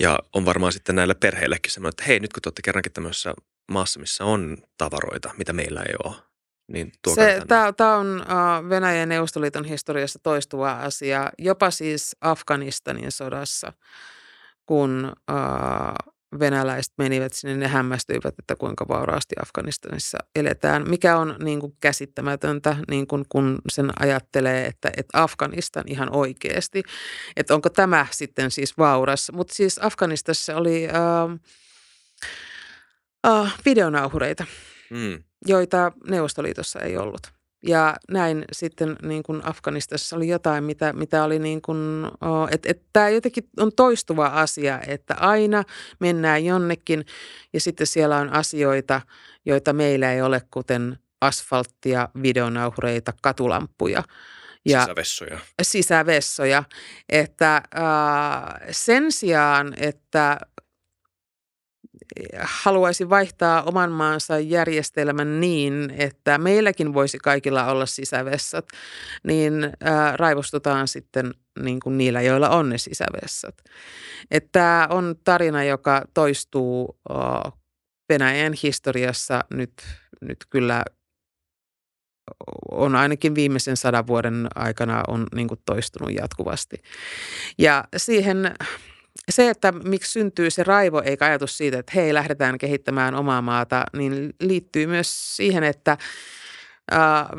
Ja on varmaan sitten näille perheillekin semmoinen, että hei, nyt kun te olette kerrankin tämmöisessä maassa, missä on tavaroita, mitä meillä ei ole, niin Tämä on uh, Venäjän ja Neuvostoliiton historiassa toistuva asia, jopa siis Afganistanin sodassa, kun uh, venäläiset menivät sinne, ne hämmästyivät, että kuinka vauraasti Afganistanissa eletään, mikä on niin kuin käsittämätöntä, niin kuin kun sen ajattelee, että, että Afganistan ihan oikeasti, että onko tämä sitten siis vauras. Mutta siis Afganistassa oli äh, äh, videonauhureita, mm. joita Neuvostoliitossa ei ollut. Ja näin sitten niin kuin Afganistassa oli jotain, mitä, mitä oli niin kuin, että et tämä jotenkin on toistuva asia, että aina mennään jonnekin ja sitten siellä on asioita, joita meillä ei ole, kuten asfalttia, videonauhureita, katulampuja. Ja sisävessoja. Sisävessoja. Että äh, sen sijaan, että haluaisi vaihtaa oman maansa järjestelmän niin, että meilläkin voisi kaikilla olla sisävessat, niin raivostutaan sitten niin kuin niillä, joilla on ne sisävessat. Tämä on tarina, joka toistuu Venäjän historiassa nyt, nyt kyllä on ainakin viimeisen sadan vuoden aikana on niin kuin toistunut jatkuvasti. Ja siihen se, että miksi syntyy se raivo eikä ajatus siitä, että hei, lähdetään kehittämään omaa maata, niin liittyy myös siihen, että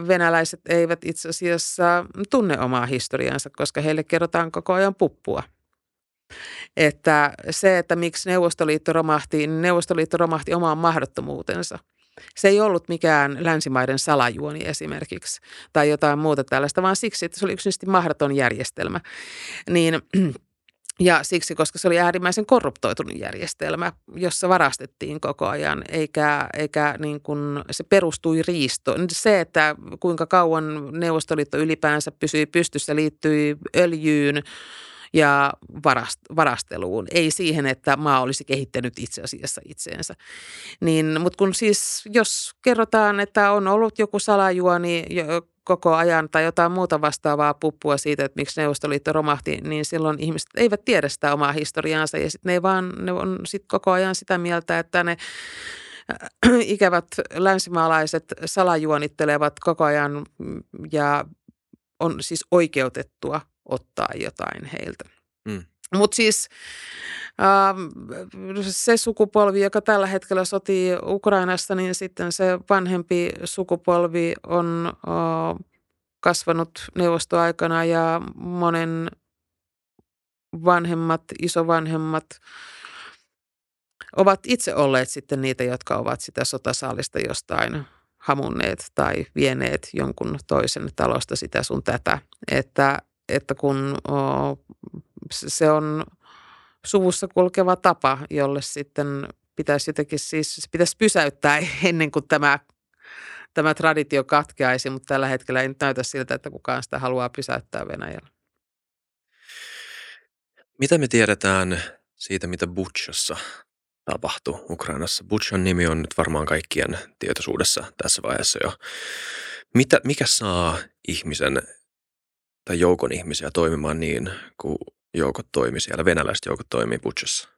venäläiset eivät itse asiassa tunne omaa historiansa, koska heille kerrotaan koko ajan puppua. Että se, että miksi Neuvostoliitto romahti, niin Neuvostoliitto romahti omaan mahdottomuutensa. Se ei ollut mikään länsimaiden salajuoni esimerkiksi tai jotain muuta tällaista, vaan siksi, että se oli yksinkertaisesti mahdoton järjestelmä. Niin ja siksi, koska se oli äärimmäisen korruptoitunut järjestelmä, jossa varastettiin koko ajan, eikä, eikä niin kuin se perustui riistoon. Se, että kuinka kauan Neuvostoliitto ylipäänsä pysyi pystyssä, liittyi öljyyn, ja varast, varasteluun, ei siihen, että maa olisi kehittänyt itse asiassa itseensä. Niin, mutta kun siis, jos kerrotaan, että on ollut joku salajuoni koko ajan tai jotain muuta vastaavaa puppua siitä, että miksi Neuvostoliitto romahti, niin silloin ihmiset eivät tiedä sitä omaa historiaansa ja sitten ne, ei vaan, ne on sit koko ajan sitä mieltä, että ne äh, [CLEARS THROAT] ikävät länsimaalaiset salajuonittelevat koko ajan ja on siis oikeutettua ottaa jotain heiltä. Mm. Mutta siis äh, se sukupolvi, joka tällä hetkellä sotii Ukrainassa, niin sitten se vanhempi sukupolvi on kasvanut neuvostoaikana ja monen vanhemmat, isovanhemmat ovat itse olleet sitten niitä, jotka ovat sitä sotasaalista jostain hamunneet tai vieneet jonkun toisen talosta sitä sun tätä. Että että kun se on suvussa kulkeva tapa, jolle sitten pitäisi jotenkin siis, pitäisi pysäyttää [LAUGHS] ennen kuin tämä, tämä traditio katkeaisi, mutta tällä hetkellä ei nyt näytä siltä, että kukaan sitä haluaa pysäyttää Venäjällä. Mitä me tiedetään siitä, mitä Butchassa tapahtui Ukrainassa? Butchan nimi on nyt varmaan kaikkien tietoisuudessa tässä vaiheessa jo. Mitä, mikä saa ihmisen tai joukon ihmisiä toimimaan niin, kuin joukot toimi siellä, venäläiset joukot toimii Butchassa?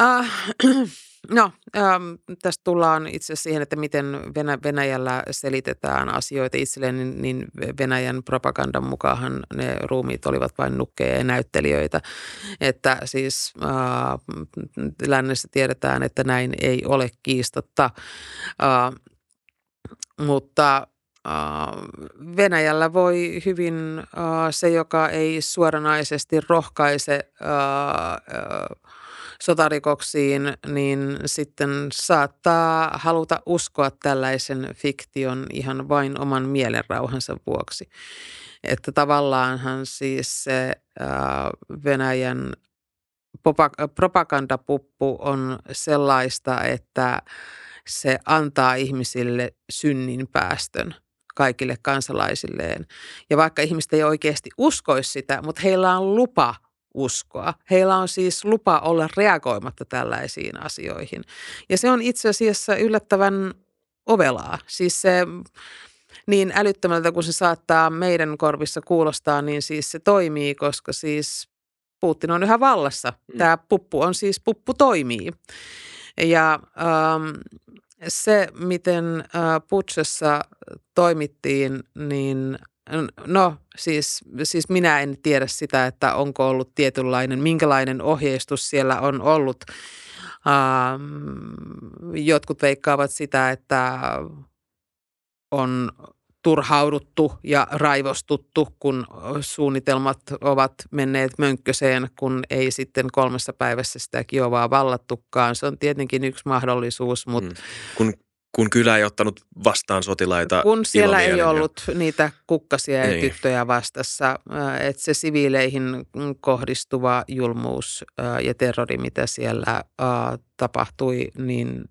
Uh, [CLEARS THROAT] no, ähm, tästä tullaan itse siihen, että miten Venä- Venäjällä selitetään asioita itselleen, niin, niin Venäjän propagandan mukaan ne ruumiit olivat vain nukkeja ja näyttelijöitä. Että siis äh, lännessä tiedetään, että näin ei ole kiistatta. Äh, mutta Venäjällä voi hyvin se, joka ei suoranaisesti rohkaise sotarikoksiin, niin sitten saattaa haluta uskoa tällaisen fiktion ihan vain oman mielenrauhansa vuoksi. Että tavallaanhan siis se Venäjän propagandapuppu on sellaista, että se antaa ihmisille synnin päästön – kaikille kansalaisilleen. Ja vaikka ihmiset ei oikeasti uskoisi sitä, mutta heillä on lupa uskoa. Heillä on siis lupa olla reagoimatta tällaisiin asioihin. Ja se on itse asiassa yllättävän ovelaa. Siis se niin älyttömältä kuin se saattaa meidän korvissa kuulostaa, niin siis se toimii, koska siis Putin on yhä vallassa. Mm. Tämä puppu on siis, puppu toimii. Ja ähm, se, miten Putsessa toimittiin, niin no siis, siis minä en tiedä sitä, että onko ollut tietynlainen, minkälainen ohjeistus siellä on ollut. Jotkut veikkaavat sitä, että on turhauduttu ja raivostuttu, kun suunnitelmat ovat menneet mönkköseen, kun ei sitten kolmessa päivässä sitä Kiovaa vallattukaan. Se on tietenkin yksi mahdollisuus, mutta... Mm. Kun kun kylä ei ottanut vastaan sotilaita Kun siellä ei ollut niitä kukkasia ja niin. tyttöjä vastassa, että se siviileihin kohdistuva julmuus ja terrori, mitä siellä tapahtui, niin,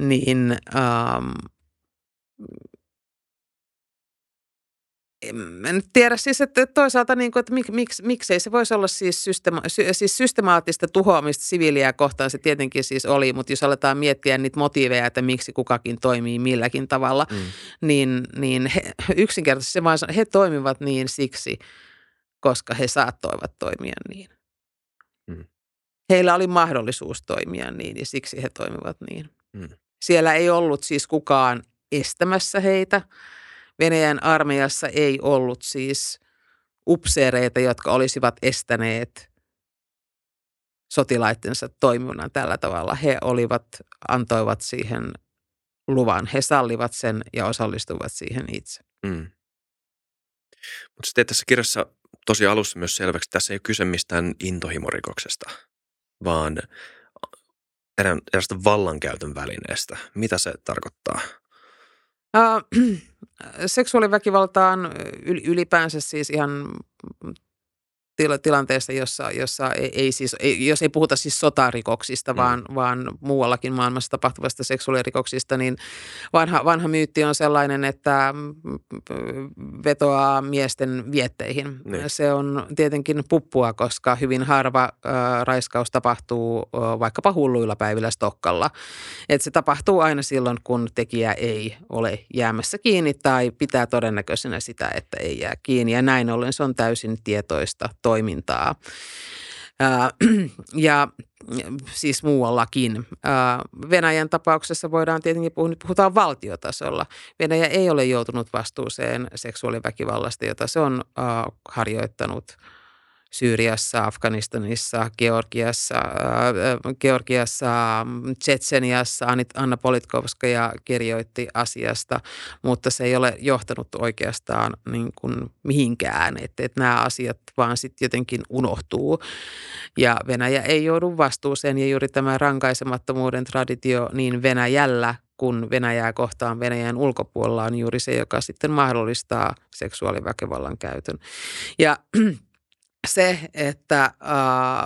niin ähm, en tiedä siis, että toisaalta niin kuin, että mik, mik, miksei se voisi olla siis, systema, sy, siis systemaattista tuhoamista siviiliä kohtaan se tietenkin siis oli, mutta jos aletaan miettiä niitä motiiveja, että miksi kukakin toimii milläkin tavalla, mm. niin, niin he, yksinkertaisesti se vaan, he toimivat niin siksi, koska he saattoivat toimia niin. Mm. Heillä oli mahdollisuus toimia niin ja siksi he toimivat niin. Mm. Siellä ei ollut siis kukaan estämässä heitä. Venäjän armeijassa ei ollut siis upseereita, jotka olisivat estäneet sotilaittensa toiminnan tällä tavalla. He olivat, antoivat siihen luvan. He sallivat sen ja osallistuvat siihen itse. Mm. Mutta sitten tässä kirjassa tosi alussa myös selväksi, että tässä ei ole kyse mistään intohimorikoksesta, vaan erästä vallankäytön välineestä. Mitä se tarkoittaa? Uh, [CLEARS THROAT] seksuaaliväkivaltaan ylipäänsä siis ihan tilanteessa, jossa, jossa ei, ei siis, ei, jos ei puhuta siis sotarikoksista, mm. vaan, vaan muuallakin maailmassa tapahtuvasta seksuaalirikoksista, niin vanha, vanha myytti on sellainen, että vetoaa miesten vietteihin. Niin. Se on tietenkin puppua, koska hyvin harva äh, raiskaus tapahtuu äh, vaikkapa hulluilla päivillä Stokkalla. Et se tapahtuu aina silloin, kun tekijä ei ole jäämässä kiinni tai pitää todennäköisenä sitä, että ei jää kiinni. Ja näin ollen se on täysin tietoista toimintaa. [CLEARS THROAT] Ja siis muuallakin. Venäjän tapauksessa voidaan tietenkin puhua, nyt puhutaan valtiotasolla. Venäjä ei ole joutunut vastuuseen seksuaaliväkivallasta, jota se on harjoittanut – Syyriassa, Afganistanissa, Georgiassa, äh, Georgiassa, Tsetseniassa. Anna Politkovskaja kirjoitti asiasta, mutta se ei ole johtanut oikeastaan niin kuin mihinkään. Että, että nämä asiat vaan sitten jotenkin unohtuu. Ja Venäjä ei joudu vastuuseen ja juuri tämä rankaisemattomuuden traditio niin Venäjällä kun Venäjää kohtaan Venäjän ulkopuolella on juuri se, joka sitten mahdollistaa seksuaaliväkivallan käytön. Ja se, että äh,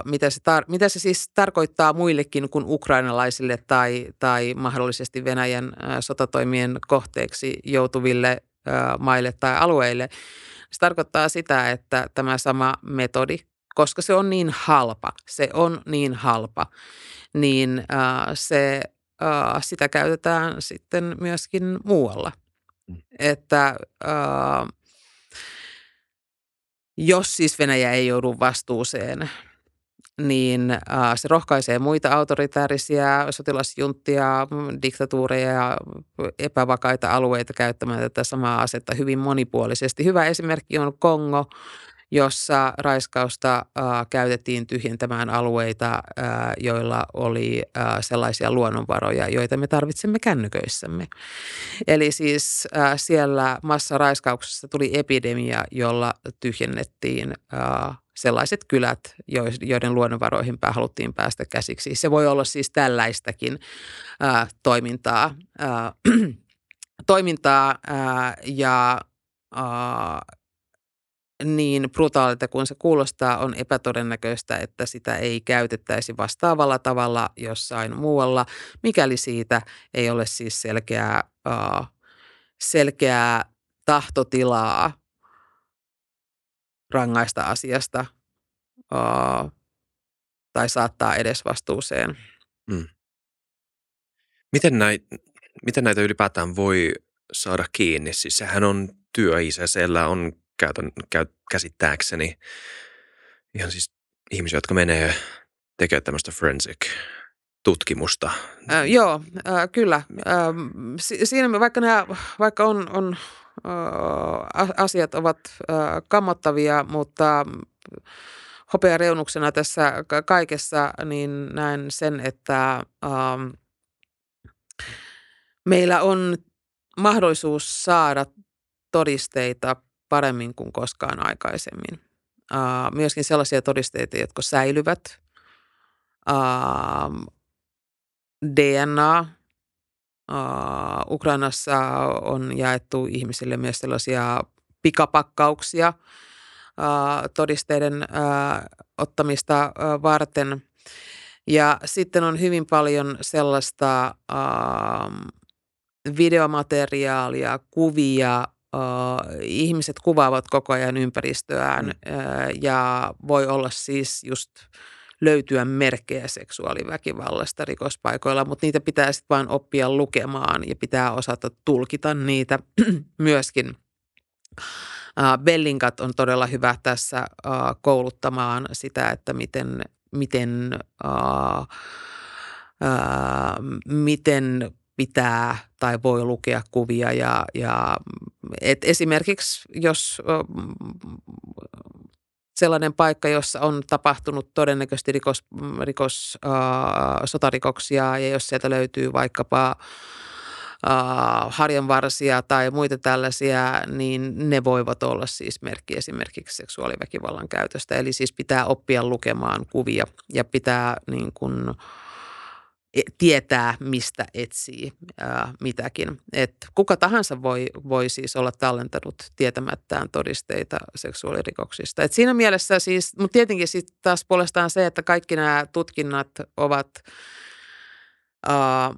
mitä, se tar- mitä se siis tarkoittaa muillekin kuin ukrainalaisille tai, tai mahdollisesti Venäjän äh, sotatoimien kohteeksi joutuville äh, maille tai alueille. Se tarkoittaa sitä, että tämä sama metodi, koska se on niin halpa, se on niin halpa, niin äh, se, äh, sitä käytetään sitten myöskin muualla. Mm. Että äh, jos siis Venäjä ei joudu vastuuseen, niin äh, se rohkaisee muita autoritäärisiä sotilasjunttia, diktatuureja ja epävakaita alueita käyttämään tätä samaa asetta hyvin monipuolisesti. Hyvä esimerkki on Kongo, jossa raiskausta äh, käytettiin tyhjentämään alueita, äh, joilla oli äh, sellaisia luonnonvaroja, joita me tarvitsemme kännyköissämme. Eli siis äh, siellä massaraiskauksessa tuli epidemia, jolla tyhjennettiin äh, sellaiset kylät, joiden luonnonvaroihin haluttiin päästä käsiksi. Se voi olla siis tällaistakin äh, toimintaa, äh, [CLEARS THROAT] toimintaa äh, ja äh, niin brutaalilta kuin se kuulostaa, on epätodennäköistä, että sitä ei käytettäisi vastaavalla tavalla jossain muualla, mikäli siitä ei ole siis selkeää, uh, selkeää tahtotilaa rangaista asiasta uh, tai saattaa edes vastuuseen. Hmm. Miten, näitä, miten näitä ylipäätään voi saada kiinni? Siis sehän on työ siellä on käytän, käy, käsittääkseni ihan siis ihmisiä, jotka menee tekemään tämmöistä forensic tutkimusta. Äh, joo, äh, kyllä. Äh, siinä vaikka, nämä, vaikka on, on äh, asiat ovat äh, kammottavia, mutta hopeareunuksena tässä kaikessa, niin näen sen, että äh, meillä on mahdollisuus saada todisteita paremmin kuin koskaan aikaisemmin. Myöskin sellaisia todisteita, jotka säilyvät. DNA. Ukrainassa on jaettu ihmisille myös sellaisia pikapakkauksia todisteiden ottamista varten. Ja sitten on hyvin paljon sellaista videomateriaalia, kuvia, ihmiset kuvaavat koko ajan ympäristöään mm. ja voi olla siis just löytyä merkkejä seksuaaliväkivallasta rikospaikoilla, mutta niitä pitää sitten vain oppia lukemaan ja pitää osata tulkita niitä [CLEARS THROAT] myöskin. Bellinkat on todella hyvä tässä kouluttamaan sitä, että miten, miten, miten pitää tai voi lukea kuvia ja, ja et esimerkiksi jos sellainen paikka, jossa on tapahtunut todennäköisesti rikos, rikos äh, sotarikoksia ja jos sieltä löytyy vaikkapa harjanvarsia tai muita tällaisia, niin ne voivat olla siis merkki esimerkiksi seksuaaliväkivallan käytöstä. Eli siis pitää oppia lukemaan kuvia ja pitää niin kuin, e, tietää, mistä etsii ää, mitäkin. Et kuka tahansa voi, voi siis olla tallentanut tietämättään todisteita seksuaalirikoksista. Et siinä mielessä siis, mutta tietenkin sitten taas puolestaan se, että kaikki nämä tutkinnat ovat ää,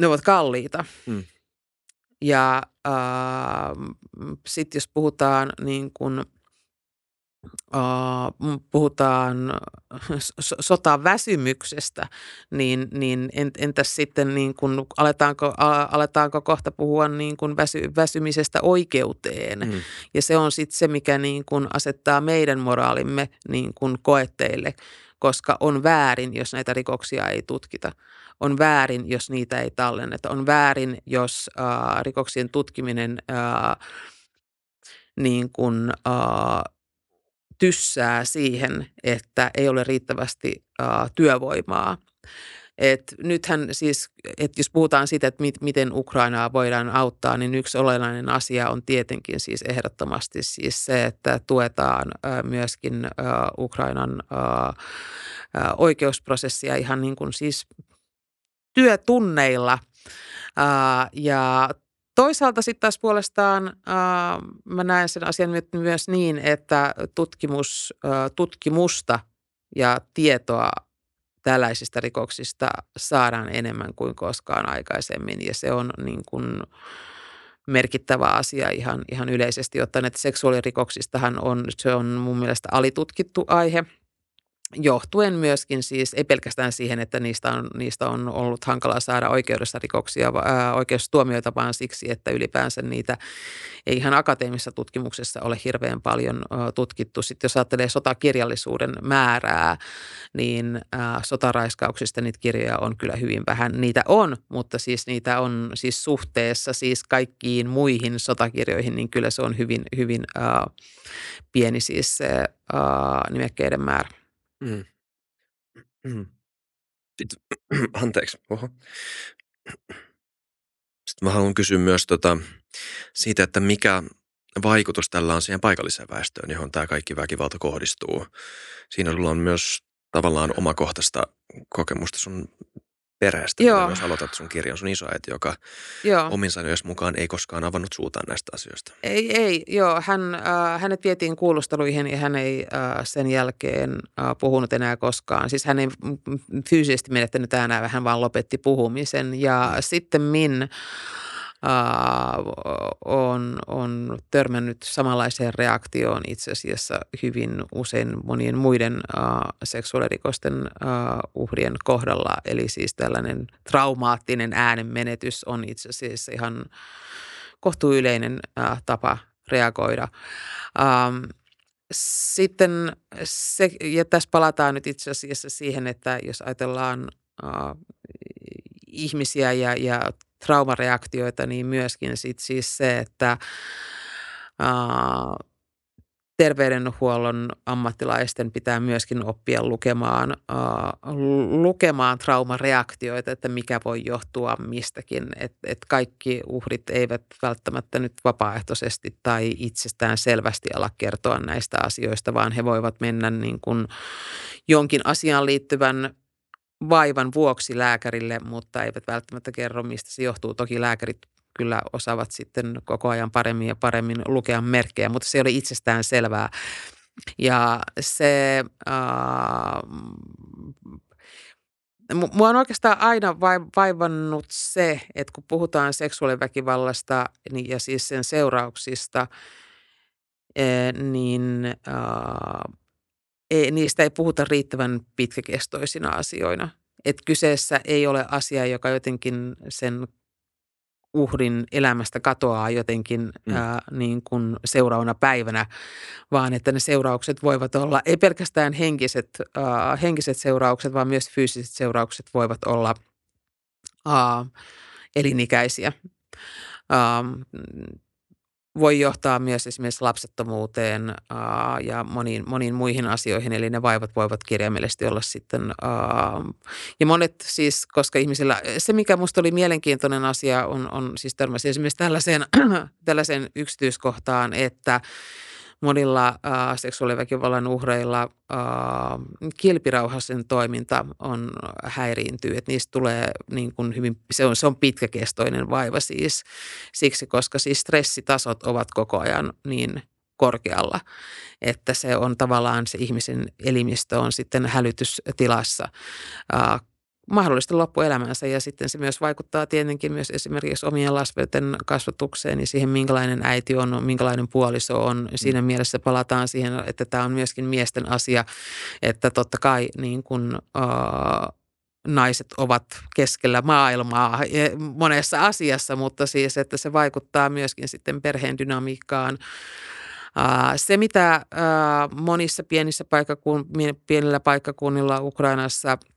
ne ovat kalliita. Mm. Ja sitten jos puhutaan niin kuin, äh, puhutaan sotaväsymyksestä, niin, niin entäs sitten niin kuin, aletaanko, aletaanko kohta puhua niin kuin väsy, väsymisestä oikeuteen? Mm. Ja se on sitten se, mikä niin kuin asettaa meidän moraalimme niin kuin koetteille, koska on väärin, jos näitä rikoksia ei tutkita on väärin, jos niitä ei tallenneta. On väärin, jos äh, rikoksien tutkiminen äh, niin kuin, äh, tyssää siihen, että ei ole riittävästi työvoimaa. Et nythän siis, että jos puhutaan siitä, että mit, miten Ukrainaa voidaan auttaa, niin yksi olennainen asia on tietenkin siis ehdottomasti siis se, että tuetaan myöskin Ukrainan oikeusprosessia ihan niin kuin siis työtunneilla. ja toisaalta sitten taas puolestaan mä näen sen asian myös niin, että tutkimus, tutkimusta ja tietoa tällaisista rikoksista saadaan enemmän kuin koskaan aikaisemmin. Ja se on niin kuin merkittävä asia ihan, ihan yleisesti ottaen, että seksuaalirikoksistahan on, se on mun mielestä alitutkittu aihe – johtuen myöskin siis, ei pelkästään siihen, että niistä on, niistä on ollut hankalaa saada oikeudessa rikoksia, ää, oikeustuomioita, vaan siksi, että ylipäänsä niitä ei ihan akateemisessa tutkimuksessa ole hirveän paljon ää, tutkittu. Sitten jos ajattelee sotakirjallisuuden määrää, niin ää, sotaraiskauksista niitä kirjoja on kyllä hyvin vähän. Niitä on, mutta siis niitä on siis suhteessa siis kaikkiin muihin sotakirjoihin, niin kyllä se on hyvin, hyvin ää, pieni siis se ää, nimekkeiden määrä. Mm. [CLEARS THROAT] Anteeksi. Oho. Sitten mä haluan kysyä myös tota, siitä, että mikä vaikutus tällä on siihen paikalliseen väestöön, johon tämä kaikki väkivalta kohdistuu. Siinä sulla on myös tavallaan omakohtaista kokemusta sun perheestä, Joo. myös aloitat sun kirjan sun isoäiti, joka joo. omin sanojen mukaan ei koskaan avannut suutaan näistä asioista. Ei, ei, joo. Hän, äh, hänet vietiin kuulusteluihin ja hän ei äh, sen jälkeen äh, puhunut enää koskaan. Siis hän ei fyysisesti menettänyt äänää, hän vaan lopetti puhumisen. Ja mm. sitten min on, on törmännyt samanlaiseen reaktioon itse asiassa hyvin usein monien muiden seksuaalirikosten uh, uhrien kohdalla. Eli siis tällainen traumaattinen äänenmenetys on itse asiassa ihan kohtuuyleinen tapa reagoida. Sitten se, ja tässä palataan nyt itse asiassa siihen, että jos ajatellaan uh, ihmisiä ja, ja traumareaktioita, niin myöskin sit siis se, että ää, terveydenhuollon ammattilaisten pitää myöskin oppia lukemaan, ää, lukemaan traumareaktioita, että mikä voi johtua mistäkin. Että et kaikki uhrit eivät välttämättä nyt vapaaehtoisesti tai itsestään selvästi ala kertoa näistä asioista, vaan he voivat mennä niin kuin jonkin asiaan liittyvän vaivan vuoksi lääkärille, mutta eivät välttämättä kerro, mistä se johtuu. Toki lääkärit kyllä osaavat sitten koko ajan paremmin ja paremmin lukea merkkejä, mutta se ole itsestään selvää. Ja se, äh, mua on oikeastaan aina vaivannut se, että kun puhutaan seksuaaliväkivallasta niin, ja siis sen seurauksista, niin äh, ei, niistä ei puhuta riittävän pitkäkestoisina asioina. Että kyseessä ei ole asia, joka jotenkin sen uhrin elämästä katoaa jotenkin mm. ää, niin kuin seuraavana päivänä, vaan että ne seuraukset voivat olla, ei pelkästään henkiset, ää, henkiset seuraukset, vaan myös fyysiset seuraukset voivat olla ää, elinikäisiä. Ää, voi johtaa myös esimerkiksi lapsettomuuteen ää, ja moniin, moniin muihin asioihin, eli ne vaivat voivat kirjaimellisesti olla sitten, ää, ja monet siis, koska ihmisillä, se mikä minusta oli mielenkiintoinen asia on, on siis törmäsi esimerkiksi tällaiseen, [CLEARS THROAT] tällaiseen yksityiskohtaan, että monilla äh, seksuaaliväkivallan uhreilla äh, kilpirauhasen toiminta on häiriintyy, että niistä tulee niin kuin hyvin, se on, se on pitkäkestoinen vaiva siis. Siksi, koska siis stressitasot ovat koko ajan niin korkealla, että se on tavallaan se ihmisen elimistö on sitten hälytystilassa äh, mahdollisesti loppuelämänsä ja sitten se myös vaikuttaa tietenkin myös esimerkiksi omien lasten kasvatukseen ja siihen, minkälainen äiti on, minkälainen puoliso on. Siinä mielessä palataan siihen, että tämä on myöskin miesten asia, että totta kai niin kuin, uh, naiset ovat keskellä maailmaa monessa asiassa, mutta siis, että se vaikuttaa myöskin sitten perheen dynamiikkaan. Se, mitä monissa pienissä paikakun, pienillä paikkakunnilla Ukrainassa –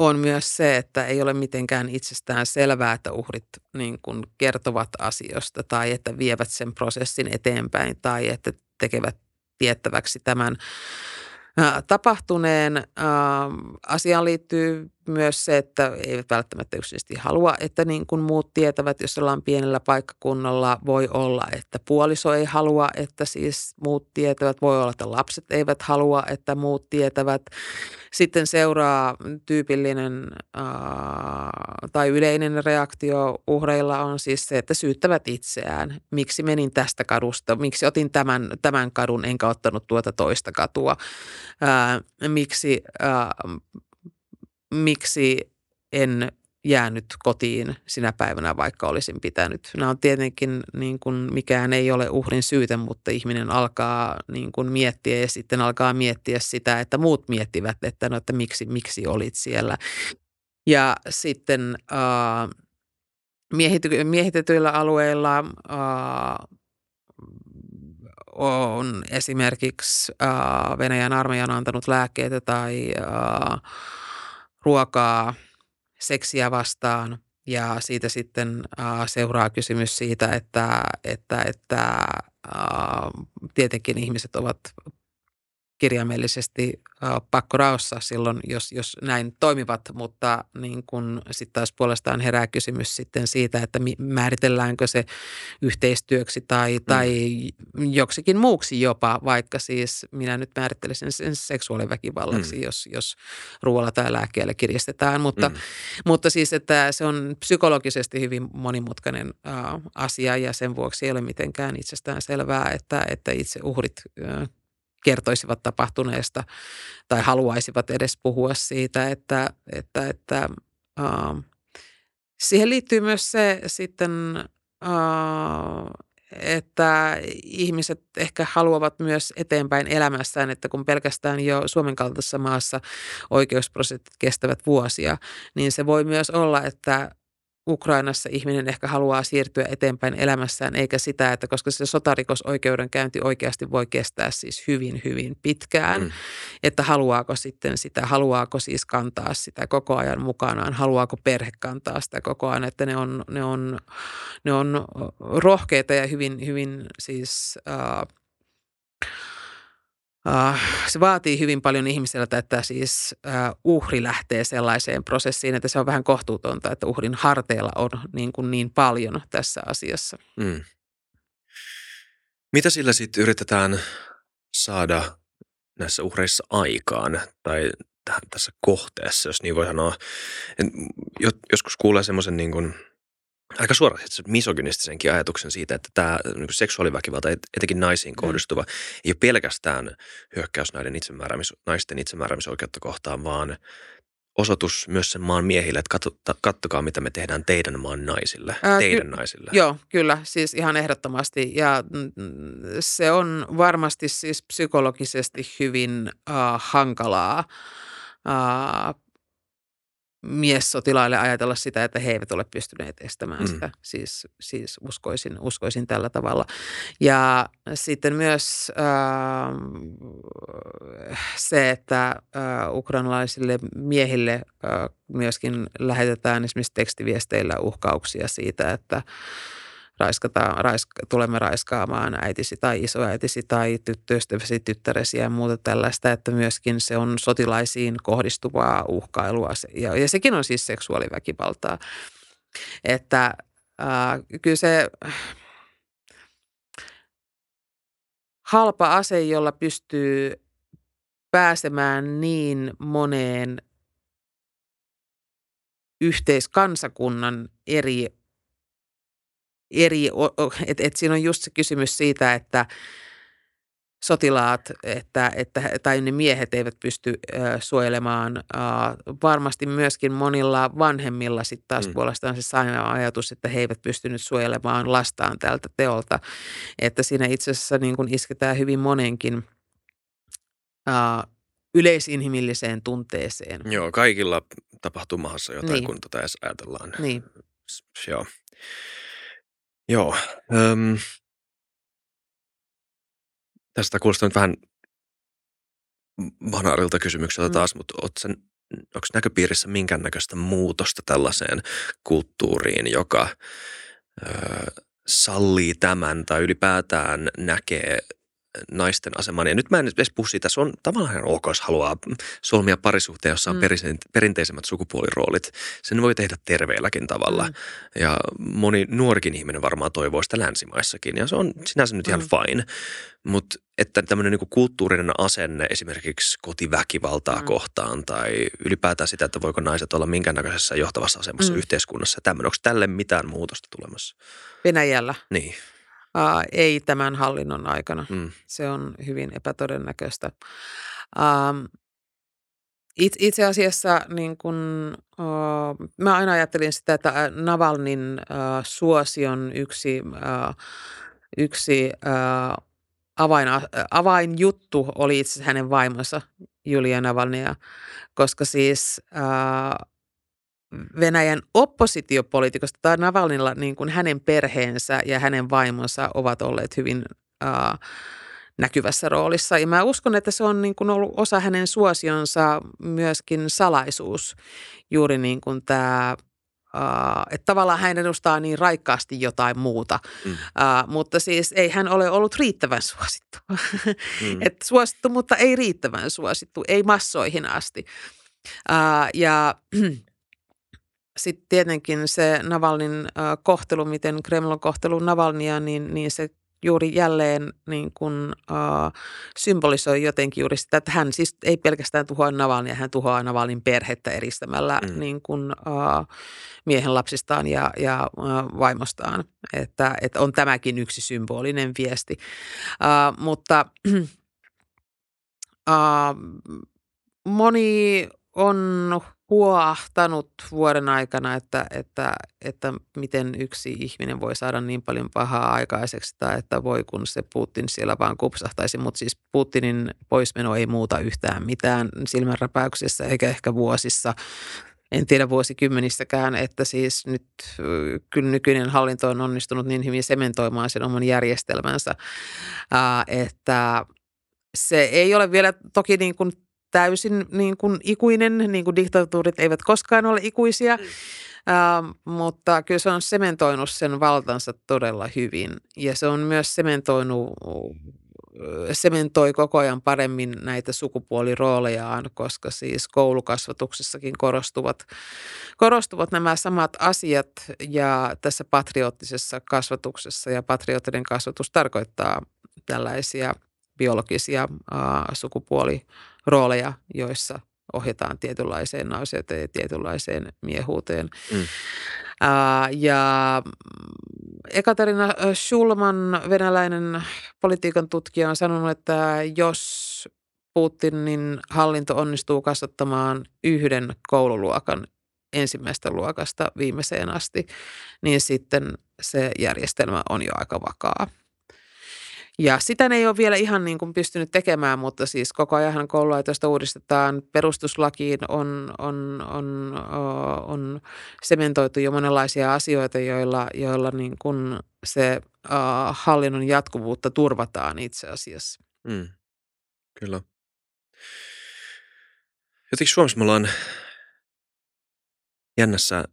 on myös se, että ei ole mitenkään itsestään selvää, että uhrit niin kuin kertovat asioista tai että vievät sen prosessin eteenpäin tai että tekevät tiettäväksi tämän tapahtuneen. Asiaan liittyy myös se, että eivät välttämättä yksinkertaisesti halua, että niin kuin muut tietävät, jos ollaan pienellä paikkakunnalla, voi olla, että puoliso ei halua, että siis muut tietävät. Voi olla, että lapset eivät halua, että muut tietävät. Sitten seuraa tyypillinen äh, tai yleinen reaktio uhreilla on siis se, että syyttävät itseään. Miksi menin tästä kadusta? Miksi otin tämän, tämän kadun enkä ottanut tuota toista katua? Äh, miksi... Äh, miksi en jäänyt kotiin sinä päivänä, vaikka olisin pitänyt. Nämä on tietenkin, niin kuin, mikään ei ole uhrin syytä, mutta ihminen alkaa niin kuin, miettiä ja sitten alkaa miettiä sitä, että muut miettivät, että, no, että miksi, miksi olit siellä. Ja sitten äh, miehitetyillä alueilla äh, on esimerkiksi äh, Venäjän armeija on antanut lääkkeitä tai äh, ruokaa seksiä vastaan ja siitä sitten äh, seuraa kysymys siitä, että, että, että äh, tietenkin ihmiset ovat kirjaimellisesti pakkoraossa silloin, jos, jos näin toimivat, mutta niin kun sitten taas puolestaan herää kysymys sitten siitä, että määritelläänkö se yhteistyöksi tai, mm. tai joksikin muuksi jopa, vaikka siis minä nyt määrittelisin sen seksuaaliväkivallaksi, mm. jos, jos ruoalla tai lääkkeellä kiristetään, mutta, mm. mutta siis, että se on psykologisesti hyvin monimutkainen uh, asia ja sen vuoksi ei ole mitenkään itsestään selvää, että, että itse uhrit uh, kertoisivat tapahtuneesta tai haluaisivat edes puhua siitä, että, että, että uh, siihen liittyy myös se sitten, uh, että ihmiset ehkä haluavat myös eteenpäin elämässään, että kun pelkästään jo Suomen kaltaisessa maassa oikeusprosessit kestävät vuosia, niin se voi myös olla, että Ukrainassa ihminen ehkä haluaa siirtyä eteenpäin elämässään, eikä sitä, että koska se sotarikosoikeudenkäynti oikeasti voi kestää siis hyvin, hyvin pitkään, mm. että haluaako sitten sitä, haluaako siis kantaa sitä koko ajan mukanaan, haluaako perhe kantaa sitä koko ajan, että ne on, ne on, ne on rohkeita ja hyvin, hyvin siis... Uh, Uh, se vaatii hyvin paljon ihmiseltä, että siis uh, uhri lähtee sellaiseen prosessiin, että se on vähän kohtuutonta, että uhrin harteilla on niin, kuin niin paljon tässä asiassa. Mm. Mitä sillä sitten yritetään saada näissä uhreissa aikaan tai tässä kohteessa, jos niin voi sanoa? Joskus kuulee semmoisen niin kuin – aika suorasti misogynistisenkin ajatuksen siitä, että tämä niin seksuaaliväkivalta, etenkin naisiin mm. kohdistuva, ei ole pelkästään hyökkäys näiden itsemääräämis, naisten itsemääräämisoikeutta kohtaan, vaan osoitus myös sen maan miehille, että katso, kattokaa mitä me tehdään teidän maan naisille, Ää, teidän ky- naisille. Joo, kyllä, siis ihan ehdottomasti. Ja mm, se on varmasti siis psykologisesti hyvin uh, hankalaa uh, miessotilaille ajatella sitä, että he eivät ole pystyneet estämään mm. sitä. Siis, siis uskoisin, uskoisin tällä tavalla. Ja sitten myös äh, se, että äh, ukrainalaisille miehille äh, myöskin lähetetään esimerkiksi tekstiviesteillä uhkauksia siitä, että raiskataan, raiska, tulemme raiskaamaan äitisi tai isoäitisi tai tyttöystäväsi, tyttäresi ja muuta tällaista, että myöskin se on sotilaisiin kohdistuvaa uhkailua ja, ja sekin on siis seksuaaliväkivaltaa. Että äh, kyllä se halpa ase, jolla pystyy pääsemään niin moneen yhteiskansakunnan eri, eri että et siinä on just se kysymys siitä, että sotilaat että, että, tai ne miehet eivät pysty äh, suojelemaan. Äh, varmasti myöskin monilla vanhemmilla sitten taas mm. puolestaan se sama ajatus, että he eivät pystynyt suojelemaan lastaan tältä teolta. Että siinä itse asiassa niin kun isketään hyvin monenkin äh, yleisinhimilliseen tunteeseen. Joo, kaikilla tapahtuu mahassa jotain, niin. kun tätä edes ajatellaan. Niin. Joo. Joo. Öm, tästä kuulostaa nyt vähän banaarilta kysymykseltä mm. taas, mutta onko näköpiirissä minkäännäköistä muutosta tällaiseen kulttuuriin, joka ö, sallii tämän tai ylipäätään näkee naisten aseman. Ja nyt mä en edes puhu siitä, se on tavallaan ok, jos haluaa solmia parisuhteen, jossa on mm. perinteisemmät sukupuoliroolit. Sen voi tehdä terveelläkin tavalla. Mm. Ja moni nuorikin ihminen varmaan toivoo sitä länsimaissakin. Ja se on sinänsä nyt ihan mm. fine. Mutta että tämmöinen niin kulttuurinen asenne esimerkiksi kotiväkivaltaa mm. kohtaan tai ylipäätään sitä, että voiko naiset olla minkäännäköisessä johtavassa asemassa mm. yhteiskunnassa. Tämmöinen, onko tälle mitään muutosta tulemassa? Venäjällä? Niin. Uh, ei tämän hallinnon aikana. Mm. Se on hyvin epätodennäköistä. Uh, it, itse asiassa niin kun, uh, mä aina ajattelin sitä, että Navalnin uh, suosion yksi, uh, yksi uh, avain, avainjuttu oli itse hänen vaimonsa Julia Navalnia, koska siis uh, Venäjän oppositiopoliitikosta tai Navalnilla niin kuin hänen perheensä ja hänen vaimonsa ovat olleet hyvin äh, näkyvässä roolissa. Ja mä uskon, että se on niin kuin ollut osa hänen suosionsa myöskin salaisuus, juuri niin kuin tämä Uh, että tavallaan hän edustaa niin raikkaasti jotain muuta, mm. uh, mutta siis ei hän ole ollut riittävän suosittu. mm. [LAUGHS] Et suosittu, mutta ei riittävän suosittu, ei massoihin asti. Uh, ja [CLEARS THROAT] sitten tietenkin se Navalnin kohtelu, miten Kreml on kohtellut Navalnia, niin, niin se juuri jälleen niin kuin, uh, symbolisoi jotenkin juuri sitä, että hän siis ei pelkästään tuhoa Navalnia, hän tuhoaa Navalnin perhettä eristämällä mm. niin kuin, uh, miehen lapsistaan ja, ja uh, vaimostaan. Että, että on tämäkin yksi symbolinen viesti. Uh, mutta [CLEARS THROAT] uh, moni on huoahtanut vuoden aikana, että, että, että miten yksi ihminen voi saada niin paljon pahaa aikaiseksi tai että voi kun se Putin siellä vaan kupsahtaisi. Mutta siis Putinin poismeno ei muuta yhtään mitään silmänräpäyksessä eikä ehkä vuosissa. En tiedä vuosikymmenissäkään, että siis nyt kyllä nykyinen hallinto on onnistunut niin hyvin sementoimaan sen oman järjestelmänsä, että se ei ole vielä toki niin kuin täysin niin kuin ikuinen, niin kuin diktatuurit eivät koskaan ole ikuisia, mm. äh, mutta kyllä se on sementoinut sen valtansa todella hyvin. Ja se on myös sementoinut sementoi koko ajan paremmin näitä sukupuoliroolejaan, koska siis koulukasvatuksessakin korostuvat, korostuvat nämä samat asiat. Ja tässä patriottisessa kasvatuksessa ja patriottinen kasvatus tarkoittaa tällaisia biologisia äh, sukupuolirooleja, joissa ohjataan tietynlaiseen naiseuteen ja tietynlaiseen miehuuteen. Mm. Äh, ja Ekaterina Schulman, venäläinen politiikan tutkija, on sanonut, että jos Putinin hallinto onnistuu kasvattamaan yhden koululuokan ensimmäistä luokasta viimeiseen asti, niin sitten se järjestelmä on jo aika vakaa. Ja sitä ne ei ole vielä ihan niin kuin pystynyt tekemään, mutta siis koko ajan koululaitosta uudistetaan. Perustuslakiin on, on, on, on sementoitu jo monenlaisia asioita, joilla, joilla niin kuin se uh, hallinnon jatkuvuutta turvataan itse asiassa. Mm, kyllä. Jotenkin Suomessa me ollaan jännässä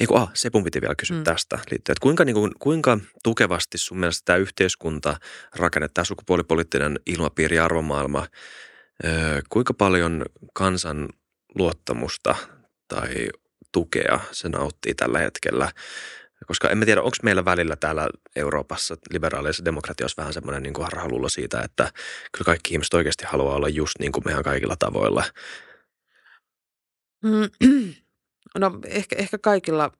Ei kun, ah, Sepun piti vielä kysyä mm. tästä liittyen, että kuinka, niin kuin, kuinka tukevasti sun mielestä tämä yhteiskunta rakenne, tämä sukupuolipoliittinen ilmapiiri ja arvomaailma, öö, kuinka paljon kansan luottamusta tai tukea se nauttii tällä hetkellä? Koska en tiedä, onko meillä välillä täällä Euroopassa liberaaleissa demokratioissa vähän semmoinen niin harhaluulo siitä, että kyllä kaikki ihmiset oikeasti haluaa olla just niin kuin mehän kaikilla tavoilla. Mm. [CLEARS THROAT] No ehkä, ehkä kaikilla,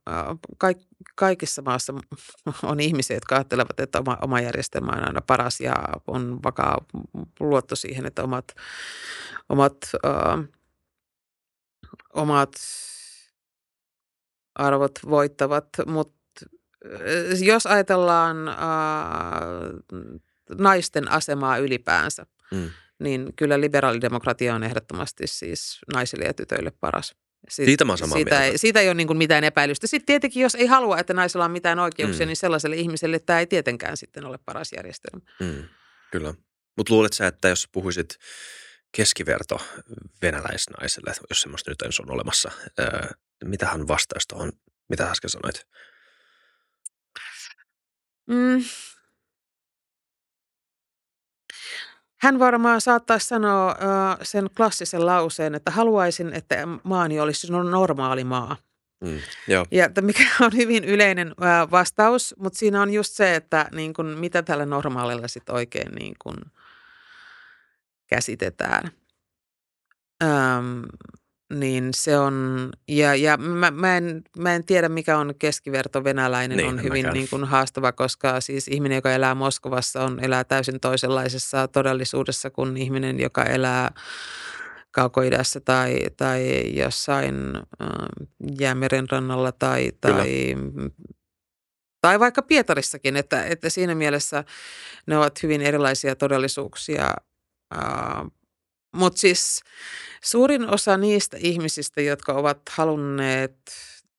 kaik, kaikissa maassa [LAUGHS] on ihmisiä, jotka ajattelevat, että oma, oma järjestelmä on aina paras ja on vakaa luotto siihen, että omat, omat, äh, omat arvot voittavat. Mutta jos ajatellaan äh, naisten asemaa ylipäänsä, mm. niin kyllä liberaalidemokratia on ehdottomasti siis naisille ja tytöille paras. Sit, siitä mä samaa siitä, ei, siitä ei ole niin kuin mitään epäilystä. Sitten tietenkin, jos ei halua, että naisella on mitään oikeuksia, mm. niin sellaiselle ihmiselle tämä ei tietenkään sitten ole paras järjestelmä. Mm, kyllä. Mutta luulet sä, että jos puhuisit keskiverto venäläisnaiselle, jos semmoista nyt on olemassa, mitä hän vastaisi tuohon, mitä äsken sanoit? Mm, Hän varmaan saattaisi sanoa sen klassisen lauseen, että haluaisin, että maani olisi normaali maa. Mm, joo. Ja mikä [LAUGHS] on hyvin yleinen vastaus, mutta siinä on just se, että niin kun, mitä tällä normaalilla sitten oikein niin kun käsitetään. Um, niin se on, ja, ja mä, mä, en, mä en tiedä mikä on keskiverto venäläinen, niin, on hyvin niin kuin haastava, koska siis ihminen, joka elää Moskovassa, on, elää täysin toisenlaisessa todellisuudessa kuin ihminen, joka elää kaukoidässä tai, tai jossain äh, jäämeren rannalla tai, tai, tai vaikka Pietarissakin, että, että siinä mielessä ne ovat hyvin erilaisia todellisuuksia. Äh, Mutta siis Suurin osa niistä ihmisistä, jotka ovat halunneet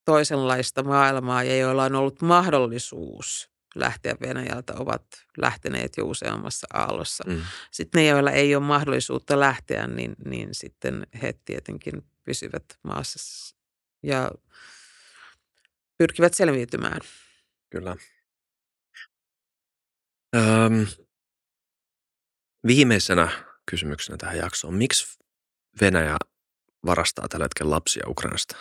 toisenlaista maailmaa ja joilla on ollut mahdollisuus lähteä Venäjältä, ovat lähteneet jo useammassa aallossa. Mm. Sitten ne, joilla ei ole mahdollisuutta lähteä, niin, niin sitten he tietenkin pysyvät maassa ja pyrkivät selviytymään. Kyllä. Öm, viimeisenä kysymyksenä tähän jaksoon. Miksi Venäjä varastaa tällä hetkellä lapsia Ukrainasta?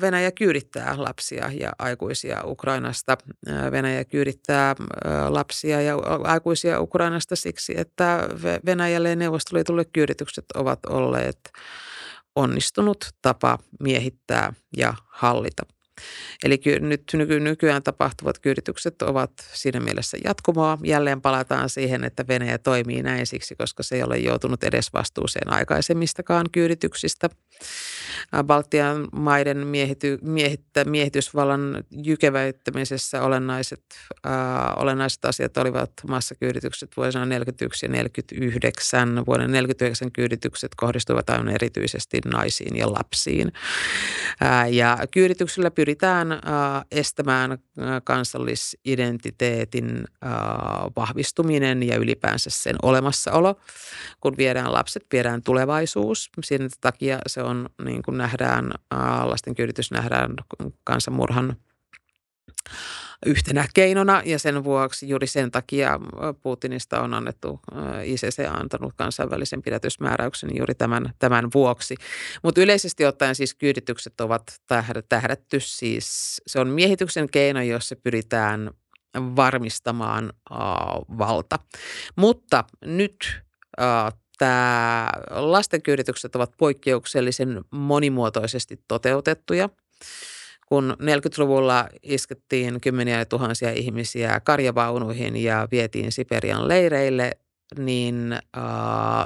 Venäjä kyydittää lapsia ja aikuisia Ukrainasta. Venäjä kyydittää lapsia ja aikuisia Ukrainasta siksi, että Venäjälle ja Neuvostoliitolle kyyditykset ovat olleet onnistunut tapa miehittää ja hallita Eli nyt nyky- nykyään tapahtuvat kyyditykset ovat siinä mielessä jatkumoa. Jälleen palataan siihen, että Venäjä toimii näin siksi, koska se ei ole joutunut edes vastuuseen aikaisemmistakaan kyydityksistä. Baltian maiden miehity, miehittä, miehitysvallan jykeväyttämisessä olennaiset, äh, olennaiset asiat olivat massakyyditykset vuosina 41 ja 49. Vuoden 49 kyyditykset kohdistuivat aivan erityisesti naisiin ja lapsiin. Äh, ja kyydityksellä pyritään pyritään äh, estämään äh, kansallisidentiteetin äh, vahvistuminen ja ylipäänsä sen olemassaolo. Kun viedään lapset, viedään tulevaisuus. Siinä takia se on, niin kuin nähdään, lasten nähdään kansanmurhan yhtenä keinona ja sen vuoksi juuri sen takia Putinista on annettu, ICC on antanut kansainvälisen pidätysmääräyksen juuri tämän, tämän vuoksi. Mutta yleisesti ottaen siis kyyditykset ovat tähdätty siis, se on miehityksen keino, jossa pyritään varmistamaan äh, valta. Mutta nyt äh, tämä lastenkyyditykset ovat poikkeuksellisen monimuotoisesti toteutettuja kun 40-luvulla iskettiin kymmeniä tuhansia ihmisiä karjavaunuihin ja vietiin Siperian leireille, niin äh,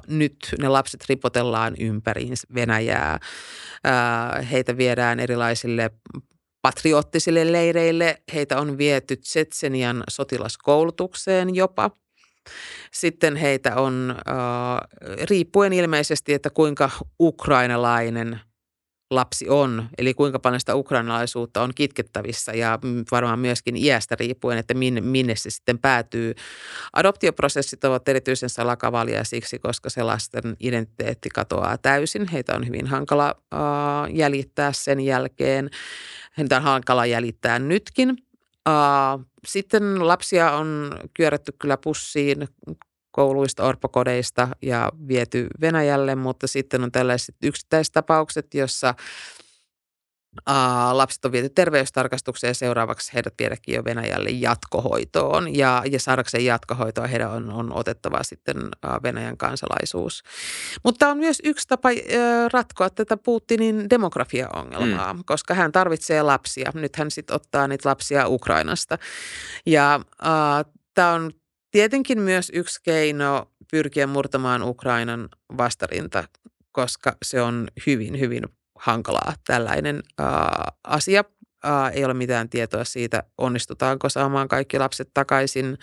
nyt ne lapset ripotellaan ympäri Venäjää. Äh, heitä viedään erilaisille patriottisille leireille. Heitä on viety Tsetsenian sotilaskoulutukseen jopa. Sitten heitä on, äh, riippuen ilmeisesti, että kuinka ukrainalainen – lapsi on, eli kuinka paljon sitä ukrainalaisuutta on kitkettävissä ja varmaan myöskin iästä riippuen, että minne, minne se sitten päätyy. Adoptioprosessit ovat erityisen salakavalia siksi, koska se lasten identiteetti katoaa täysin. Heitä on hyvin hankala äh, jäljittää sen jälkeen. Heitä on hankala jäljittää nytkin. Uh, sitten lapsia on kyörätty kyllä pussiin kouluista, orpokodeista ja viety Venäjälle, mutta sitten on tällaiset yksittäistapaukset, jossa lapset on viety terveystarkastukseen ja seuraavaksi heidät viedäkin jo Venäjälle jatkohoitoon. Ja, ja saadakseen jatkohoitoa heidän on, on otettava sitten Venäjän kansalaisuus. Mutta on myös yksi tapa ratkoa tätä Putinin demografiaongelmaa, mm. koska hän tarvitsee lapsia. Nyt hän sitten ottaa niitä lapsia Ukrainasta. Ja tämä on tietenkin myös yksi keino pyrkiä murtamaan Ukrainan vastarinta, koska se on hyvin, hyvin hankalaa tällainen ää, asia. Ää, ei ole mitään tietoa siitä, onnistutaanko saamaan kaikki lapset takaisin.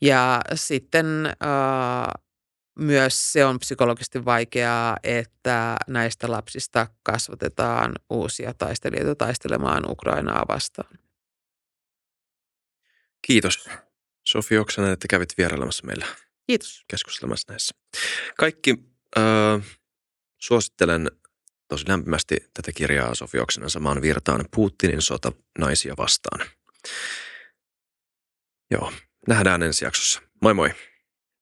Ja sitten ää, myös se on psykologisesti vaikeaa, että näistä lapsista kasvatetaan uusia taistelijoita taistelemaan Ukrainaa vastaan. Kiitos. Sofi Oksanen, että kävit vierailemassa meillä. Kiitos. Keskustelemassa näissä. Kaikki äh, suosittelen tosi lämpimästi tätä kirjaa Sofi Oksanen samaan virtaan Putinin sota naisia vastaan. Joo, nähdään ensi jaksossa. Moi moi.